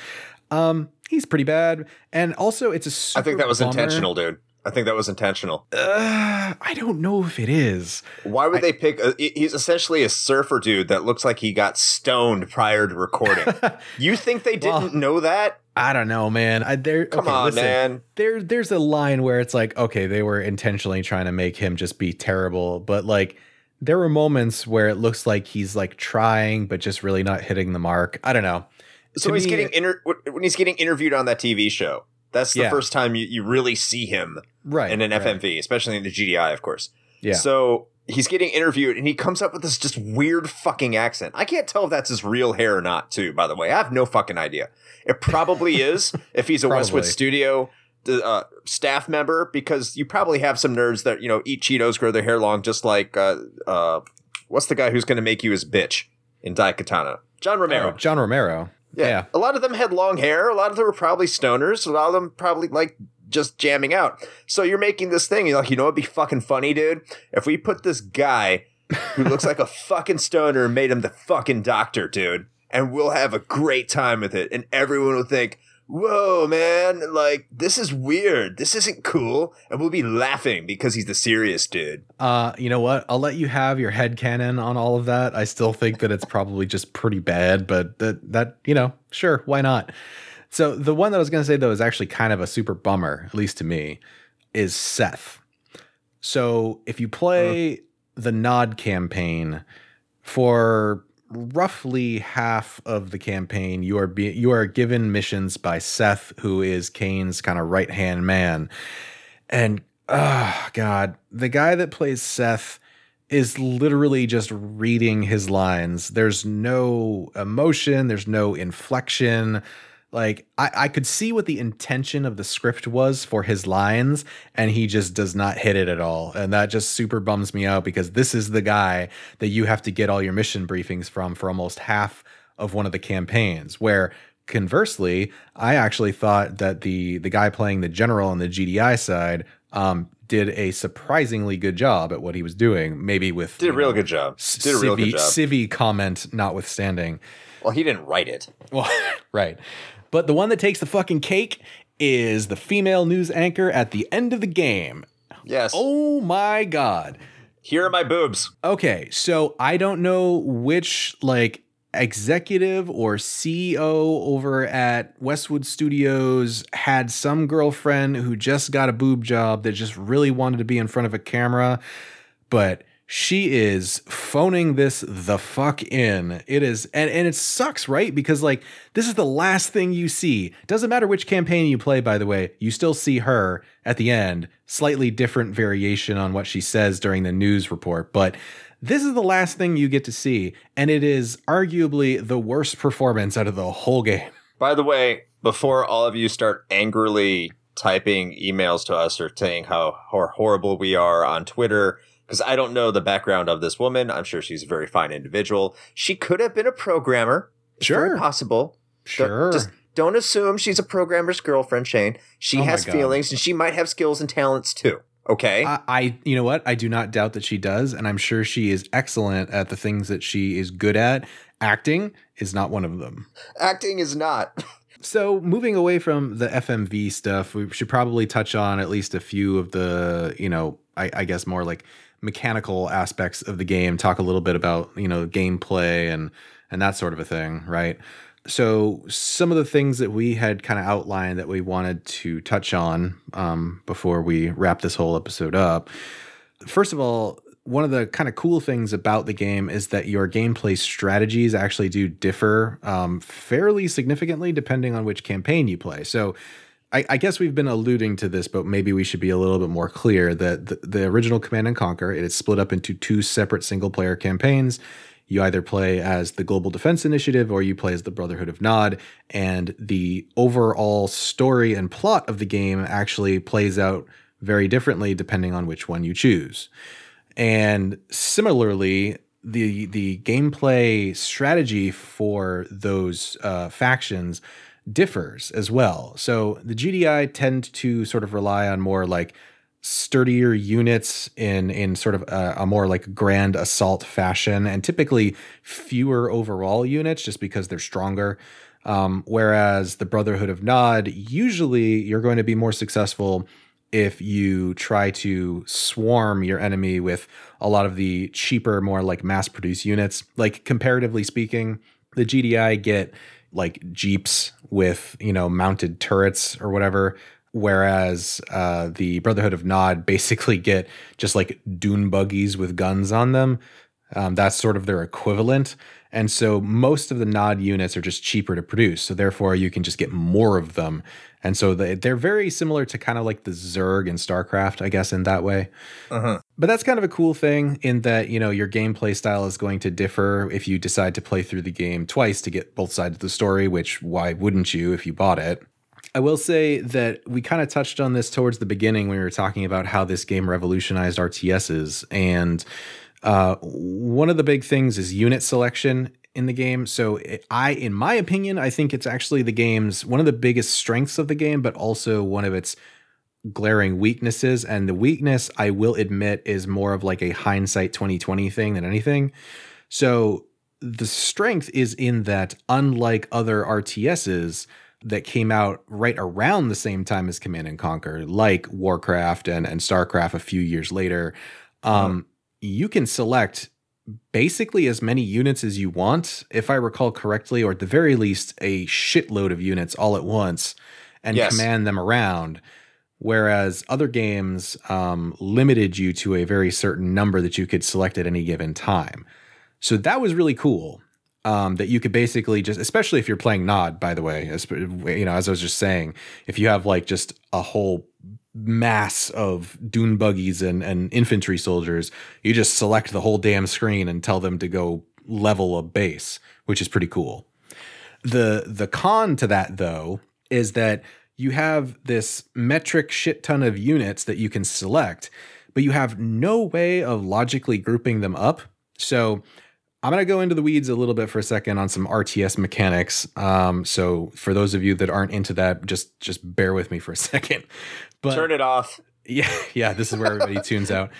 um he's pretty bad and also it's a I think that was bummer- intentional, dude. I think that was intentional. uh, I don't know if it is. Why would they pick? A, he's essentially a surfer dude that looks like he got stoned prior to recording. you think they didn't Well, know that? I don't know, man. I, there, Come okay, on, listen. man. There, there's a line where it's like, okay, they were intentionally trying to make him just be terrible, but like, there were moments where it looks like he's like trying, but just really not hitting the mark. I don't know. So To he's me- getting inter- when he's getting interviewed on that TV show. That's the Yeah. first time you, you really see him right in an right. FMV, especially in the GDI, of course. Yeah. So he's getting interviewed and he comes up with this just weird fucking accent. I can't tell if that's his real hair or not, too, by the way. I have no fucking idea. It probably is if he's a Westwood Studio uh, staff member, because you probably have some nerds that, you know, eat Cheetos, grow their hair long, just like, uh, uh, what's the guy who's going to make you his bitch in Daikatana? John Romero. Oh, John Romero. Yeah. A lot of them had long hair. A lot of them were probably stoners. A lot of them probably like just jamming out. So you're making this thing. You're like, you know what'd be fucking funny, dude? If we put this guy who looks like a fucking stoner and made him the fucking doctor, dude, and we'll have a great time with it. And everyone will think, whoa, man, like, this is weird. This isn't cool. And we'll be laughing because he's the serious dude. Uh, you know what? I'll let you have your head canon on all of that. I still think that it's probably just pretty bad, but that that you know, sure, why not? So the one that I was going to say though is actually kind of a super bummer, at least to me, is Seth. So if you play the Nod campaign for roughly half of the campaign, you are be, you are given missions by Seth, who is Kane's kind of right hand man, and oh god, the guy that plays Seth is literally just reading his lines. There's no emotion, there's no inflection. Like I, I could see what the intention of the script was for his lines, and he just does not hit it at all. And that just super bums me out because this is the guy that you have to get all your mission briefings from for almost half of one of the campaigns. Where conversely, I actually thought that the the guy playing the general on the GDI side um, did a surprisingly good job at what he was doing. Maybe with Did a real know, good job. Did a real good job. civvy comment notwithstanding. Well, he didn't write it. Well, right. But the one that takes the fucking cake is the female news anchor at the end of the game. Yes. Oh my god. Here are my boobs. Okay, so I don't know which like executive or CEO over at Westwood Studios had some girlfriend who just got a boob job that just really wanted to be in front of a camera, but she is phoning this the fuck in. It is and and it sucks, right? Because like this is the last thing you see. Doesn't matter which campaign you play by the way, you still see her at the end, slightly different variation on what she says during the news report, but this is the last thing you get to see and it is arguably the worst performance out of the whole game. By the way, before all of you start angrily typing emails to us or saying how, how horrible we are on Twitter, because I don't know the background of this woman. I'm sure she's a very fine individual. She could have been a programmer. It's Sure. very possible. Sure. Don't- Just don't assume she's a programmer's girlfriend, Shane. She Oh has feelings and she might have skills and talents too. Okay. I, I, you know what? I do not doubt that she does, and I'm sure she is excellent at the things that she is good at. Acting is not one of them. Acting is not. So, moving away from the FMV stuff, we should probably touch on at least a few of the, you know, I, I guess more like mechanical aspects of the game. Talk a little bit about, you know, gameplay and and that sort of a thing, right? So, some of the things that we had kind of outlined that we wanted to touch on um, before we wrap this whole episode up. First of all, one of the kind of cool things about the game is that your gameplay strategies actually do differ um, fairly significantly depending on which campaign you play. So, I, I, guess we've been alluding to this, but maybe we should be a little bit more clear that the, the original Command and Conquer it is split up into two separate single player campaigns. You either play as the Global Defense Initiative or you play as the Brotherhood of Nod, and the overall story and plot of the game actually plays out very differently depending on which one you choose. And similarly, the the gameplay strategy for those uh, factions differs as well. So the GDI tend to sort of rely on more like sturdier units in in sort of a, a, more like grand assault fashion, and typically fewer overall units just because they're stronger. Um, whereas the Brotherhood of Nod, usually you're going to be more successful if you try to swarm your enemy with a lot of the cheaper, more like mass produced units. Like comparatively speaking, the GDI get like jeeps with you know mounted turrets or whatever. Whereas uh, the brotherhood of nod basically get just like dune buggies with guns on them. Um, that's sort of their equivalent. And so most of the nod units are just cheaper to produce. So therefore you can just get more of them and so they, they're very similar to kind of like the Zerg and StarCraft, I guess, in that way. Uh-huh. But that's kind of a cool thing in that, you know, your gameplay style is going to differ if you decide to play through the game twice to get both sides of the story, which why wouldn't you if you bought it? I will say that we kind of touched on this towards the beginning when we were talking about how this game revolutionized RTSs. And uh, one of the big things is unit selection in the game. So it, I, in my opinion, I think it's actually the game's one of the biggest strengths of the game, but also one of its glaring weaknesses. And the weakness, I will admit, is more of like a hindsight 2020 thing than anything. So the strength is in that, unlike other RTSs that came out right around the same time as Command and Conquer, like Warcraft and, and StarCraft a few years later, um, you can select basically as many units as you want, if I recall correctly, or at the very least, a shitload of units all at once and yes. command them around. Whereas other games um, limited you to a very certain number that you could select at any given time. So that was really cool. Um, that you could basically just, especially if you're playing Nod, by the way, as, you know, as I was just saying, if you have like just a whole mass of dune buggies and, and infantry soldiers, you just select the whole damn screen and tell them to go level a base, which is pretty cool. The the con to that though is that you have this metric shit ton of units that you can select, but you have no way of logically grouping them up. So I'm going to go into the weeds a little bit for a second on some RTS mechanics. Um, so for those of you that aren't into that, just just bear with me for a second. But turn it off. Yeah, yeah. This is where everybody tunes out.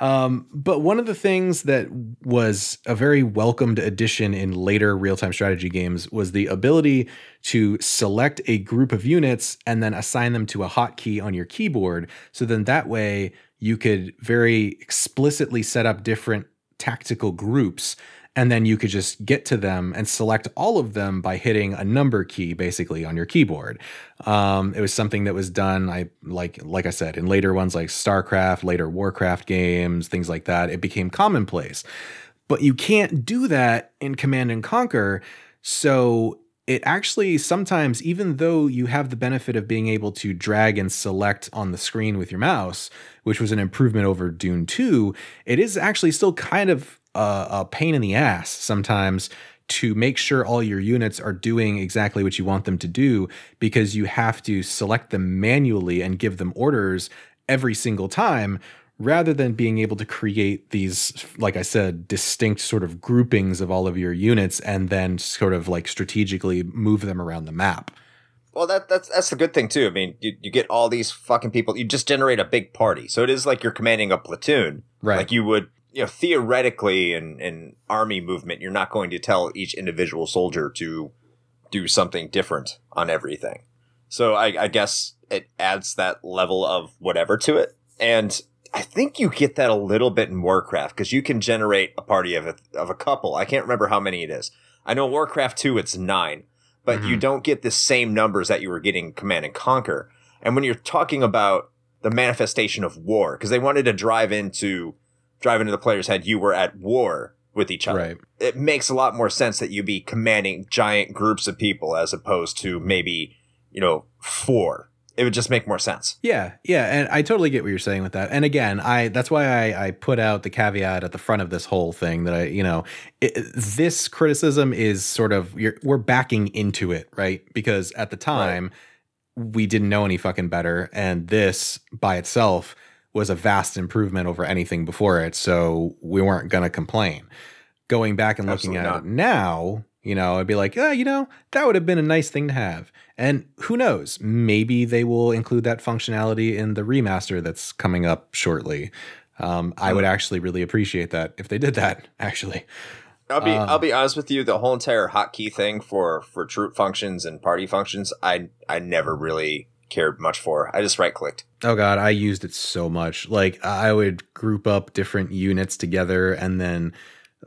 Um, but one of the things that was a very welcomed addition in later real time strategy games was the ability to select a group of units and then assign them to a hotkey on your keyboard. So then that way you could very explicitly set up different tactical groups and then you could just get to them and select all of them by hitting a number key basically on your keyboard. Um, it was something that was done i like like i said in later ones like starcraft later warcraft games things like that. It became commonplace. But you can't do that in command and conquer. So it actually sometimes even though you have the benefit of being able to drag and select on the screen with your mouse which was an improvement over dune 2 it is actually still kind of a, a pain in the ass sometimes to make sure all your units are doing exactly what you want them to do because you have to select them manually and give them orders every single time rather than being able to create these like i said distinct sort of groupings of all of your units and then sort of like strategically move them around the map. Well that that's that's the good thing too. I mean you, you get all these fucking people you just generate a big party. So it is like you're commanding a platoon. Right. Like you would you know, theoretically in, in army movement, you're not going to tell each individual soldier to do something different on everything. So I, I guess it adds that level of whatever to it. And I think you get that a little bit in Warcraft because you can generate a party of a, of a couple. I can't remember how many it is, I know Warcraft 2 it's 9, but you Mhm. don't get the same numbers that you were getting Command and Conquer. And when you're talking about the manifestation of war, because they wanted to drive into drive into the player's head, you were at war with each other. Right. It makes a lot more sense that you be commanding giant groups of people as opposed to maybe, you know, four. It would just make more sense. Yeah, yeah, and I totally get what you're saying with that. And again, I that's why I, I put out the caveat at the front of this whole thing that I, you know, it, this criticism is sort of you're, we're backing into it, right? Because at the time we didn't know any fucking better, and this by itself was a vast improvement over anything before it, so we weren't gonna complain. Going back and looking Absolutely at it now, you know, I'd be like, yeah, you know, that would have been a nice thing to have. And who knows? Maybe they will include that functionality in the remaster that's coming up shortly. Um, I would actually really appreciate that if they did that. Actually, I'll be Um, I'll be honest with you. The whole entire hotkey thing for for troop functions and party functions, I I never really cared much for. I just right clicked. oh god, I used it so much. Like I would group up different units together and then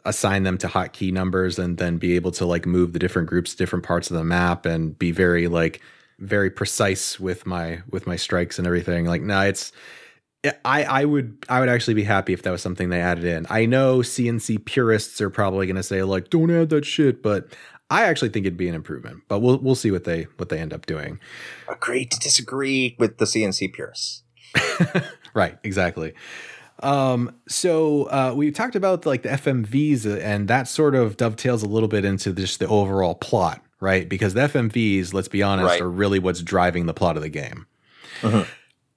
assign them to hotkey numbers, and then be able to like move the different groups to different parts of the map and be very like very precise with my with my strikes and everything. Like, no, it's I I would I would actually be happy if that was something they added in. I know CNC purists are probably going to say like don't add that shit, but I actually think it'd be an improvement. But we'll we'll see what they what they end up doing. Agree to disagree with the CNC purists. Right, exactly. Um, so uh, we talked about like the FMVs, uh, and that sort of dovetails a little bit into just the overall plot, right? Because the FMVs, let's be honest, Right. are really what's driving the plot of the game. Mhm.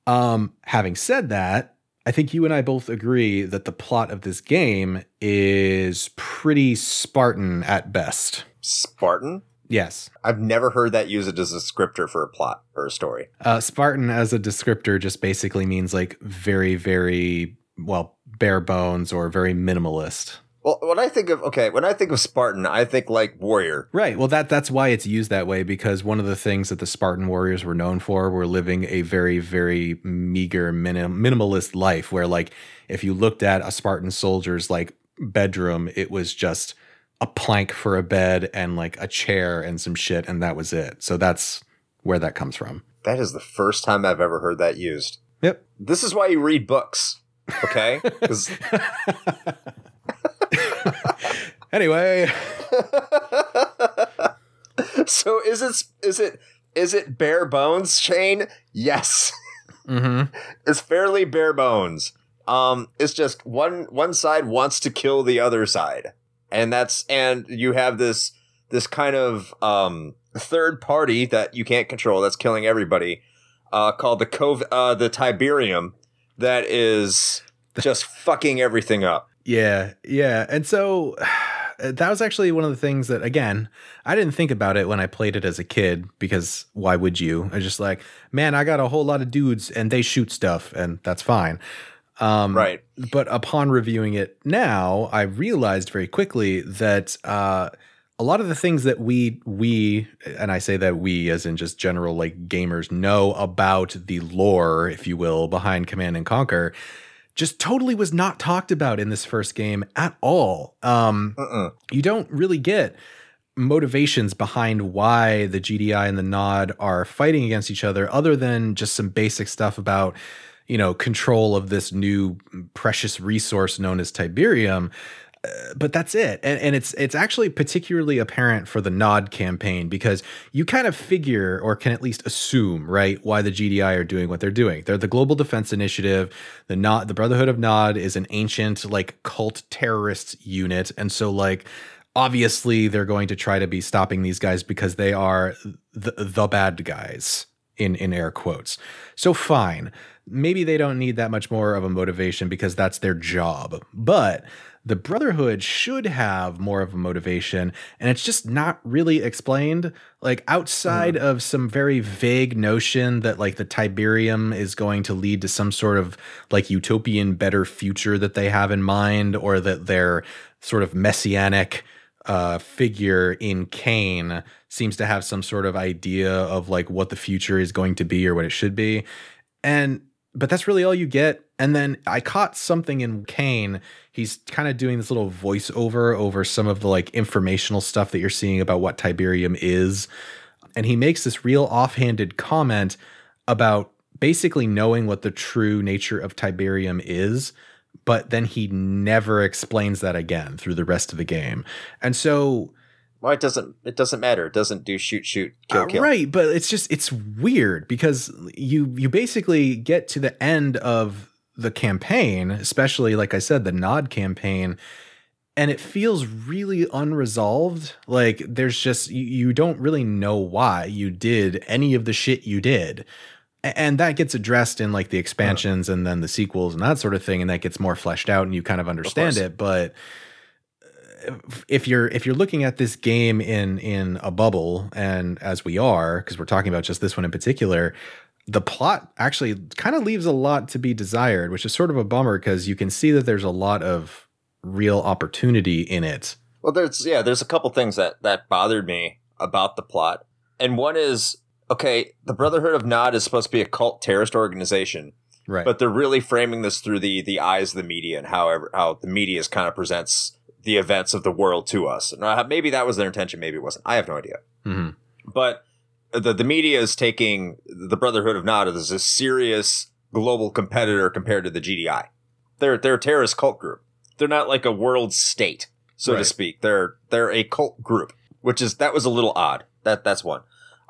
Um, having said that, I think you and I both agree that the plot of this game is pretty Spartan at best. Spartan. Yes. I've never heard that used as a descriptor for a plot or a story. Uh, Spartan as a descriptor just basically means like very, very, well, bare bones or very minimalist. Well, when I think of okay, when I think of Spartan, I think like warrior. Right. Well, that that's why it's used that way because one of the things that the Spartan warriors were known for were living a very very meager minim- minimalist life where like if you looked at a Spartan soldier's like bedroom, it was just a plank for a bed and like a chair and some shit and that was it. So that's where that comes from. That is the first time I've ever heard that used. Yep. This is why you read books, okay? 'Cause- Anyway, so is it is it is it bare bones, Shane? Yes. mhm. it's fairly bare bones. Um, it's just one one side wants to kill the other side, and that's and you have this this kind of um third party that you can't control that's killing everybody, uh, called the Cov uh the Tiberium, that is just fucking everything up. Yeah, yeah. And so that was actually one of the things that again, I didn't think about it when I played it as a kid because why would you? I was just like, man, I got a whole lot of dudes and they shoot stuff and that's fine. Um Right. but upon reviewing it now, I realized very quickly that uh a lot of the things that we we and I say that we as in just general like gamers know about the lore, if you will, behind Command and Conquer just totally was not talked about in this first game at all. Um Mm-mm. you don't really get motivations behind why the GDI and the Nod are fighting against each other other than just some basic stuff about you know control of this new precious resource known as Tiberium but that's it. And, and it's it's actually particularly apparent for the nod campaign because you kind of figure or can at least assume right why the gdi are doing what they're doing. They're the global defense initiative. The nod the brotherhood of nod is an ancient like cult terrorist unit. And so like obviously they're going to try to be stopping these guys because they are the, the bad guys in in air quotes. So fine. Maybe they don't need that much more of a motivation because that's their job. But the brotherhood should have more of a motivation and it's just not really explained like outside of some very vague notion that like the tiberium is going to lead to some sort of like utopian better future that they have in mind or that their sort of messianic uh, figure in Kane seems to have some sort of idea of like what the future is going to be or what it should be. And but that's really all you get. And then I caught something in Kane. He's kind of doing this little voiceover over some of the like informational stuff that you're seeing about what Tiberium is. And he makes this real offhanded comment about basically knowing what the true nature of Tiberium is, but then he never explains that again through the rest of the game. And so Well, it doesn't. It doesn't matter. It doesn't do shoot, shoot, kill, uh, kill. Right, but it's just it's weird because you you basically get to the end of the campaign, especially like I said, the Nod campaign, and it feels really unresolved. Like there's just you, you don't really know why you did any of the shit you did. And that gets addressed in like the expansions and then the sequels and that sort of thing, and that gets more fleshed out and you kind of understand course. it. But if you're if you're looking at this game in in a bubble and as we are because we're talking about just this one in particular the plot actually kind of leaves a lot to be desired which is sort of a bummer because you can see that there's a lot of real opportunity in it Well, there's yeah, there's a couple things that that bothered me about the plot, and one is okay. The Brotherhood of Nod is supposed to be a cult terrorist organization, right but they're really framing this through the the eyes of the media and however how the media is kind of presents the events of the world to us. Maybe that was their intention, maybe it wasn't. I have no idea. hmm But the the media is taking the Brotherhood of Nod as a serious global competitor compared to the GDI. They're they're a terrorist cult group. They're not like a world state, so to speak. They're they're a cult group, which is that was a little odd. That that's one.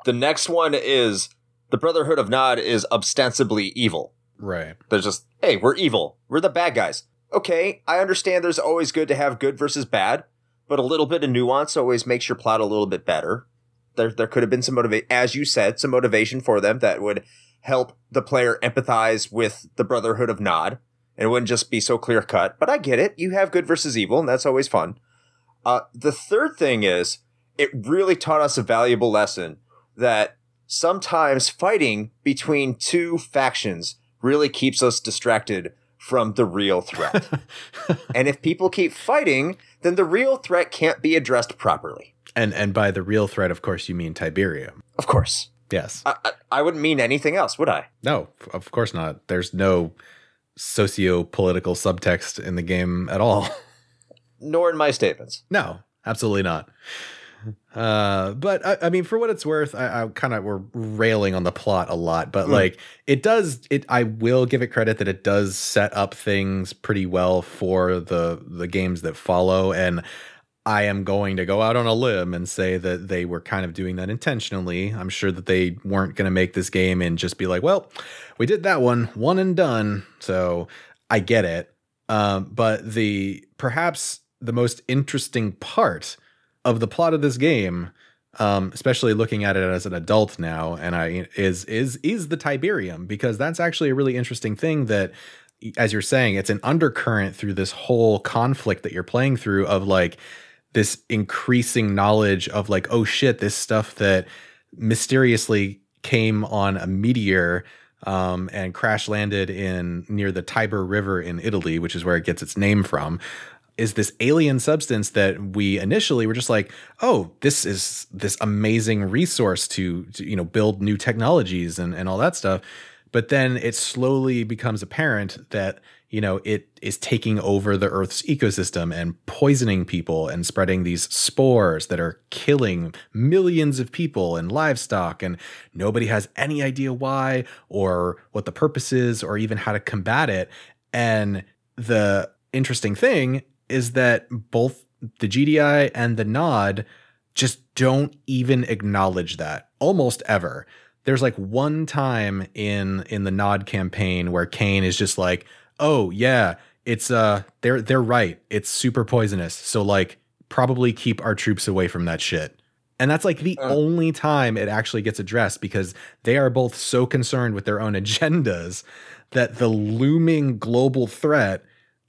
The next one is the Brotherhood of Nod is ostensibly evil. right They're just, hey, we're evil. We're the bad guys. Okay, I understand there's always good to have good versus bad, but a little bit of nuance always makes your plot a little bit better. There, there could have been some motivation, as you said, some motivation for them that would help the player empathize with the Brotherhood of Nod, and it wouldn't just be so clear cut. But I get it. You have good versus evil, and that's always fun. Uh, the third thing is, it really taught us a valuable lesson that sometimes fighting between two factions really keeps us distracted from the real threat. and if people keep fighting, then the real threat can't be addressed properly. and and by the real threat of course you mean tiberium Of course. yes I, I, I wouldn't mean anything else, would I? no of course not there's no socio-political subtext in the game at all Nor in my statements. No, absolutely not. Uh, but I, I mean, for what it's worth, I, I kind of we're railing on the plot a lot, but Mm. like it does. It I will give it credit that it does set up things pretty well for the the games that follow, and I am going to go out on a limb and say that they were kind of doing that intentionally. I'm sure that they weren't going to make this game and just be like, well, we did that one, one and done. So I get it. Um, but the perhaps the most interesting part of the plot of this game, um, especially looking at it as an adult now, and I is is is the Tiberium because that's actually a really interesting thing that, as you're saying, it's an undercurrent through this whole conflict that you're playing through of like this increasing knowledge of like oh shit this stuff that mysteriously came on a meteor um, and crash landed in near the Tiber River in Italy, which is where it gets its name from, is this alien substance that we initially were just like, oh, this is this amazing resource to, to you know build new technologies and and all that stuff. But then it slowly becomes apparent that you know it is taking over the Earth's ecosystem and poisoning people and spreading these spores that are killing millions of people and livestock, and nobody has any idea why or what the purpose is or even how to combat it. And the interesting thing is that both the GDI and the Nod just don't even acknowledge that almost ever. There's like one time in in the Nod campaign where Kane is just like, "Oh yeah, it's uh they're they're right. It's super poisonous. So like probably keep our troops away from that shit." And that's like the Uh. only time it actually gets addressed because they are both so concerned with their own agendas that the looming global threat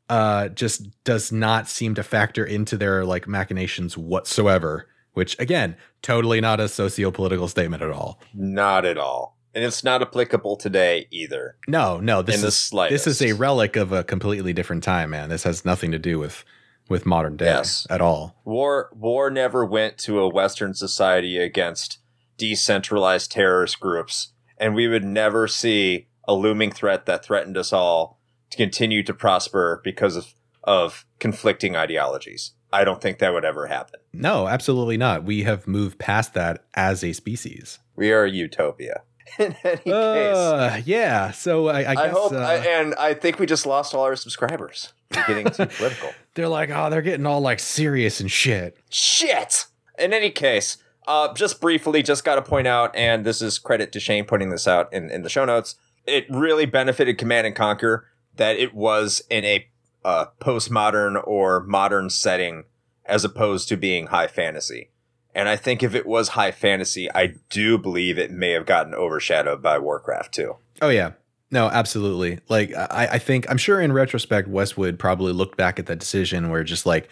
uh, just does not seem to factor into their like machinations whatsoever. Which again, totally not a socio-political statement at all. Not at all. And it's not applicable today either. No, no, this In the is slightest. this is a relic of a completely different time, man. This has nothing to do with with modern day Yes. at all. War war never went to a Western society against decentralized terrorist groups, and we would never see a looming threat that threatened us all to continue to prosper because of, of conflicting ideologies. I don't think that would ever happen. No, absolutely not. We have moved past that as a species. We are a utopia. In any case, Uh, yeah. So I, I guess I hope, uh, I, and I think we just lost all our subscribers. We're getting too political. they're like, oh, they're getting all like serious and shit. Shit. In any case, uh, just briefly, just got to point out, and this is credit to Shane putting this out in, in the show notes. It really benefited Command and Conquer that it was in a uh, postmodern or modern setting as opposed to being high fantasy. And I think if it was high fantasy, I do believe it may have gotten overshadowed by Warcraft too. Oh yeah. No, absolutely. Like I, I think I'm sure in retrospect, Westwood probably looked back at that decision where just like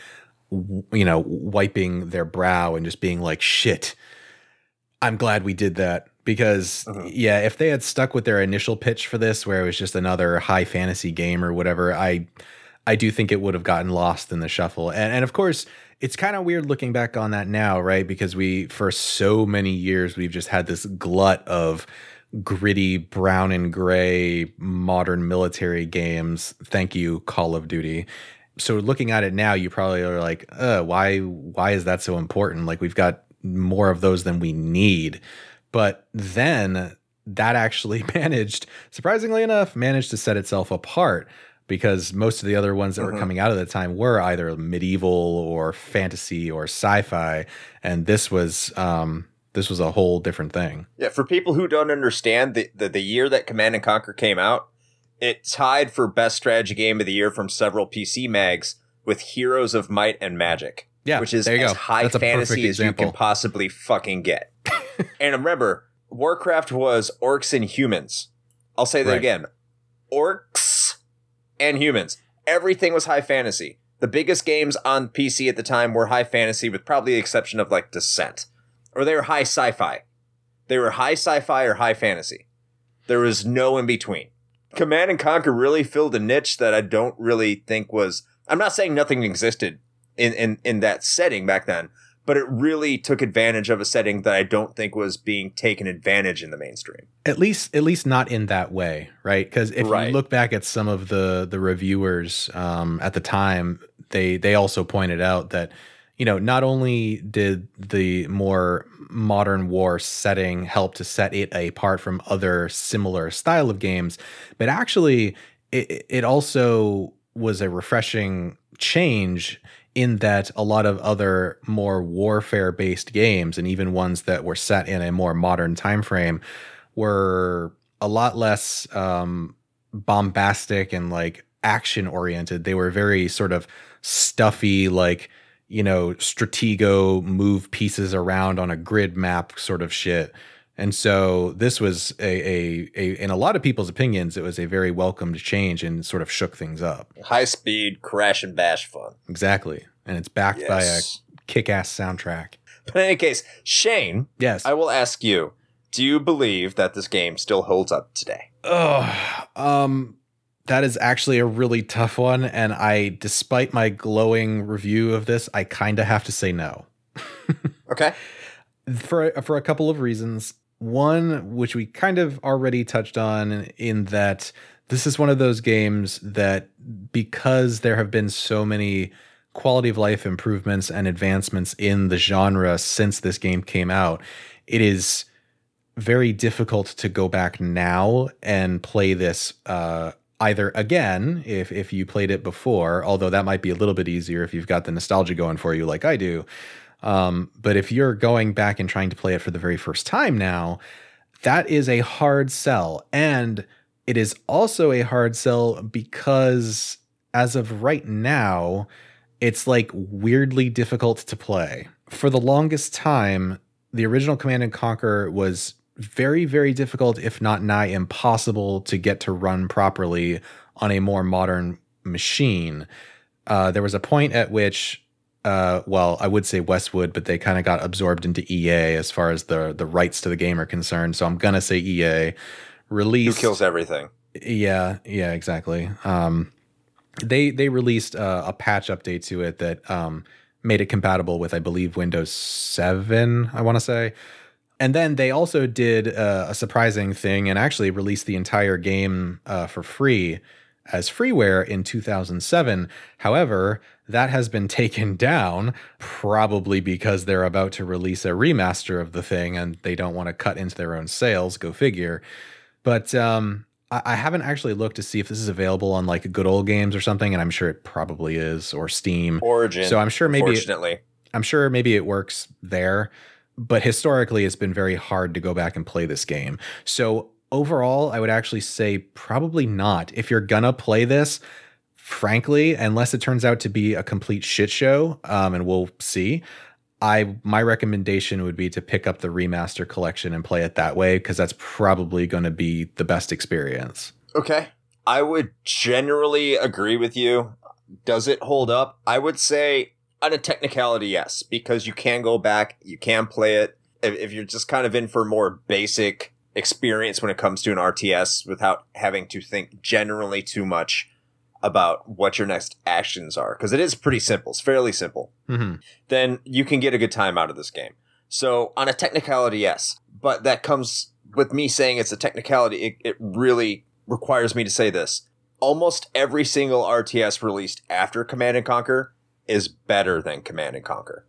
w- you know, wiping their brow and just being like, shit, I'm glad we did that. Because Mhm. yeah, if they had stuck with their initial pitch for this, where it was just another high fantasy game or whatever, I I do think it would have gotten lost in the shuffle. And and of course, it's kind of weird looking back on that now, right? Because we for so many years we've just had this glut of gritty brown and gray modern military games. Thank you, Call of Duty. So looking at it now, you probably are like, uh, why why is that so important? Like we've got more of those than we need. But then that actually managed, surprisingly enough, managed to set itself apart because most of the other ones that were Mhm. coming out at the time were either medieval or fantasy or sci-fi, and this was um, this was a whole different thing. Yeah, for people who don't understand, the, the, the year that Command and Conquer came out, it tied for best strategy game of the year from several PC mags with Heroes of Might and Magic. Yeah, which is there you as go. high That's fantasy as you can possibly fucking get. and remember, Warcraft was orcs and humans. I'll say that Right. again. Orcs and humans. Everything was high fantasy. The biggest games on PC at the time were high fantasy with probably the exception of like Descent. Or they were high sci-fi. They were high sci-fi or high fantasy. There was no in between. Command and Conquer really filled a niche that I don't really think was I'm not saying nothing existed in, in, in that setting back then, but it really took advantage of a setting that I don't think was being taken advantage in the mainstream. at least at least not in that way right because if Right. you look back at some of the the reviewers um, at the time they they also pointed out that you know not only did the more modern war setting help to set it apart from other similar style of games but actually it, it also was a refreshing change in that a lot of other more warfare based games and even ones that were set in a more modern time frame were a lot less um, bombastic and like action oriented. They were very sort of stuffy, like you know, stratego move pieces around on a grid map sort of shit. And so this was a, a, a in a lot of people's opinions, it was a very welcomed change and sort of shook things up. High speed, crash and bash fun. Exactly. And it's backed by a kick ass soundtrack. But in any case, Shane, Yes. I will ask you, do you believe that this game still holds up today? Oh, um, that is actually a really tough one, and I, despite my glowing review of this, I kind of have to say no Okay. for for a couple of reasons. One, which we kind of already touched on, in that this is one of those games that because there have been so many quality of life improvements and advancements in the genre since this game came out, it is very difficult to go back now and play this uh, either again if if you played it before, although that might be a little bit easier if you've got the nostalgia going for you like I do. Um, but if you're going back and trying to play it for the very first time now, that is a hard sell. And it is also a hard sell because as of right now, it's like weirdly difficult to play. For the longest time, the original Command and Conquer was very, very difficult, if not nigh impossible, to get to run properly on a more modern machine. Uh, there was a point at which, uh, well, I would say Westwood, but they kind of got absorbed into EA as far as the the rights to the game are concerned. So I'm gonna say EA Who released. kills everything? Yeah, yeah, exactly. Um, they they released uh, a patch update to it that um, made it compatible with, I believe, Windows Seven. I want to say. And then they also did uh, a surprising thing and actually released the entire game uh, for free as freeware in 2007. However, that has been taken down, probably because they're about to release a remaster of the thing and they don't want to cut into their own sales. Go figure. But um, I, I haven't actually looked to see if this is available on like good old games or something, and I'm sure it probably is, or Steam. Origin. So I'm sure maybe it- I'm sure maybe it works there, but historically it's been very hard to go back and play this game. So overall, I would actually say probably not. If you're gonna play this, frankly, unless it turns out to be a complete shit show, um, and we'll see. I my recommendation would be to pick up the remaster collection and play it that way because that's probably going to be the best experience. Okay. I would generally agree with you. Does it hold up? I would say on a technicality, yes, because you can go back, you can play it. If, if you're just kind of in for more basic experience when it comes to an RTS without having to think generally too much about what your next actions are, because it is pretty simple. It's fairly simple. Mm-hmm. then you can get a good time out of this game. So on a technicality, yes, but that comes with me saying it's a technicality. It, it really requires me to say this. Almost every single RTS released after Command and Conquer is better than Command and Conquer.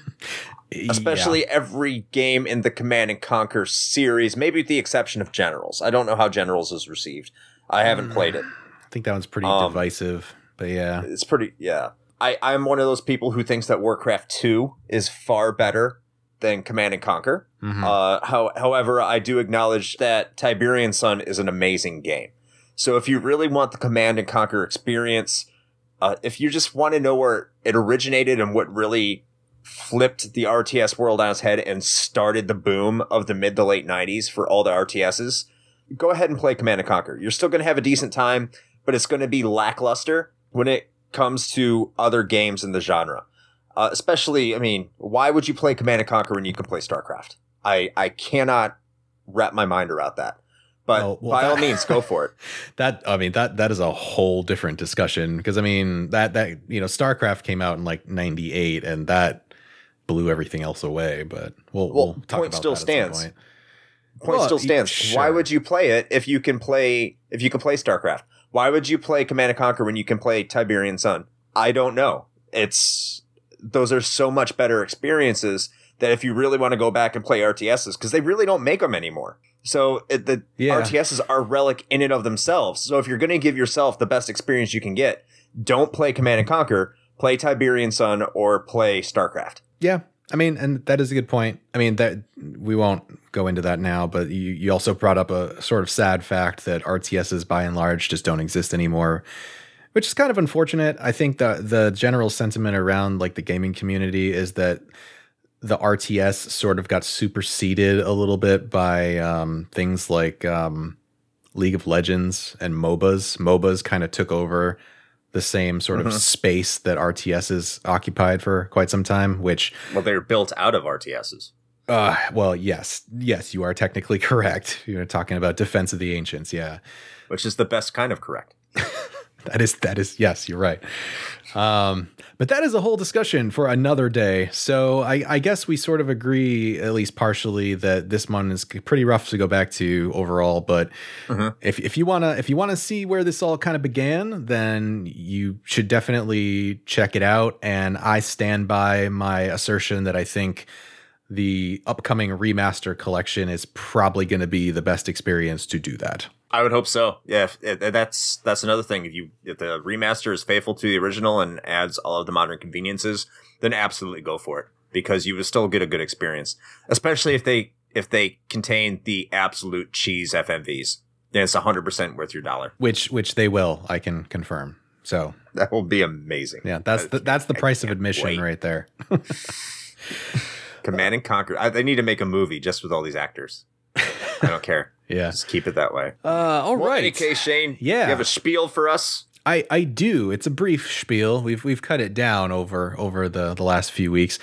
Especially every game in the Command and Conquer series, maybe with the exception of Generals. I don't know how Generals is received. I haven't played it. I think that one's pretty Um, divisive, but yeah. It's pretty, yeah. I, I'm one of those people who thinks that Warcraft 2 is far better than Command and Conquer. Mhm. Uh, how, however, I do acknowledge that Tiberian Sun is an amazing game. So if you really want the Command and Conquer experience, uh, if you just want to know where it originated and what really flipped the RTS world on its head and started the boom of the mid to late 90s for all the RTSs, go ahead and play Command and Conquer. You're still going to have a decent time, but it's going to be lackluster when it comes to other games in the genre. Uh, especially, I mean, why would you play Command and Conquer when you can play StarCraft? I, I cannot wrap my mind around that. But Well, well, by all means, go for it. That I mean that that is a whole different discussion because I mean that that you know StarCraft came out in like 98 and that blew everything else away but we'll, Well, we'll talk point about still that stands. point. Point Well, still stands. Why sure. would you play it if you can play if you can play StarCraft? Why would you play Command and Conquer when you can play Tiberian Sun? I don't know. It's those are so much better experiences that if you really want to go back and play RTSs because they really don't make them anymore. So it, the Yeah. RTSs are relic in and of themselves. So if you're going to give yourself the best experience you can get, don't play Command and Conquer. Play Tiberian Sun or play StarCraft. Yeah, I mean, and that is a good point. I mean, that we won't go into that now, but you, you also brought up a sort of sad fact that RTSs by and large just don't exist anymore, which is kind of unfortunate. I think the the general sentiment around like the gaming community is that the RTS sort of got superseded a little bit by um, things like um, League of Legends and MOBAs. MOBAs kind of took over the same sort of Mhm. space that RTS has occupied for quite some time, which Well, they're built out of RTSs. uh, well, yes, yes, you are technically correct. You're talking about Defense of the Ancients. Yeah, which is the best kind of correct. that is that is yes, you're right. Um, but that is a whole discussion for another day. So I, I guess we sort of agree, at least partially, that this one is pretty rough to go back to overall. But Mhm. if if you wanna if you wanna see where this all kind of began, then you should definitely check it out. And I stand by my assertion that I think the upcoming remaster collection is probably going to be the best experience to do that. I would hope so. Yeah, if, if- that's that's another thing. If you if the remaster is faithful to the original and adds all of the modern conveniences, then absolutely go for it because you would still get a good experience. Especially if they if they contain the absolute cheese FMVs, then it's hundred percent worth your dollar. Which which they will, I can confirm. So That will be amazing. yeah, that's the, that's the price of admission wait. right there. Command and Conquer. I, they need to make a movie just with all these actors. I don't care. Yeah. Just keep it that way. Uh, all Well, right. AK Shane. Yeah. You have a spiel for us. I, I do. It's a brief spiel. We've we've cut it down over over the, the last few weeks.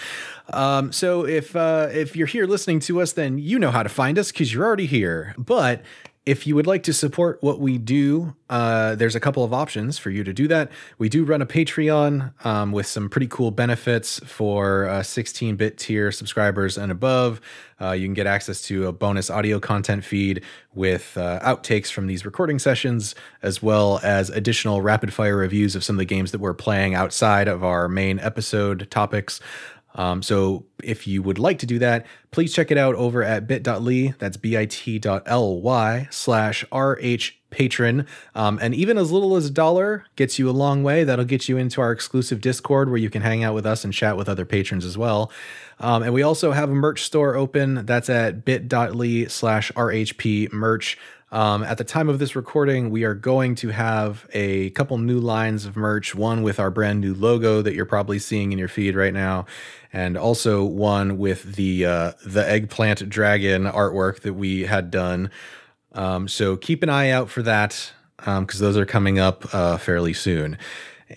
Um, so if uh, if you're here listening to us, then you know how to find us because you're already here. But if you would like to support what we do, uh, there's a couple of options for you to do that. We do run a Patreon um, with some pretty cool benefits for 16 uh, bit tier subscribers and above. Uh, you can get access to a bonus audio content feed with uh, outtakes from these recording sessions, as well as additional rapid fire reviews of some of the games that we're playing outside of our main episode topics. Um, so if you would like to do that, please check it out over at bit.ly. That's bit.ly slash rh patreon. Um, and even as little as a dollar gets you a long way. That'll get you into our exclusive Discord where you can hang out with us and chat with other patrons as well. Um, and we also have a merch store open. That's at bit.ly slash rhp merch. Um, at the time of this recording, we are going to have a couple new lines of merch. One with our brand new logo that you're probably seeing in your feed right now, and also one with the uh, the eggplant dragon artwork that we had done. Um, so keep an eye out for that because um, those are coming up uh, fairly soon.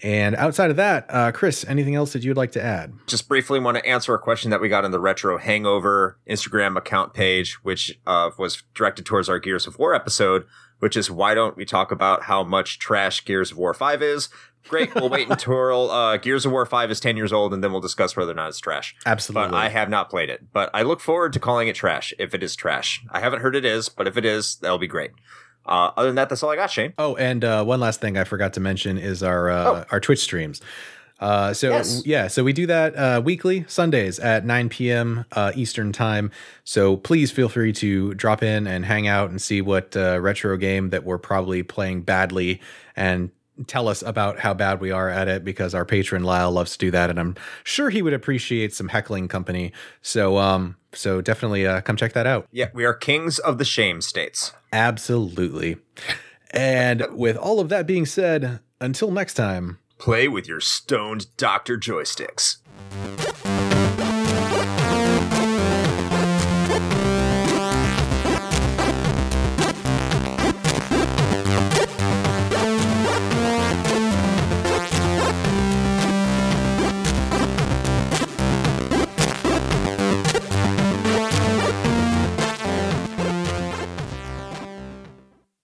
And outside of that, uh, Chris, anything else that you'd like to add? Just briefly want to answer a question that we got on the Retro Hangover Instagram account page, which uh, was directed towards our Gears of War episode, which is why don't we talk about how much trash Gears of War 5 is? Great. We'll wait until uh, Gears of War 5 is 10 years old and then we'll discuss whether or not it's trash. Absolutely. But I have not played it. But I look forward to calling it trash if it is trash. I haven't heard it is, but if it is, that'll be great. Uh, other than that, that's all I got, Shane. Oh, and uh, one last thing I forgot to mention is our uh, oh. our Twitch streams. Uh, so yes. yeah, so we do that uh, weekly Sundays at 9 p.m. Uh, Eastern time. So please feel free to drop in and hang out and see what uh, retro game that we're probably playing badly and tell us about how bad we are at it because our patron Lyle loves to do that, and I'm sure he would appreciate some heckling company. So um, so definitely uh, come check that out. Yeah, we are kings of the shame states. Absolutely. And with all of that being said, until next time, play with your stoned doctor joysticks.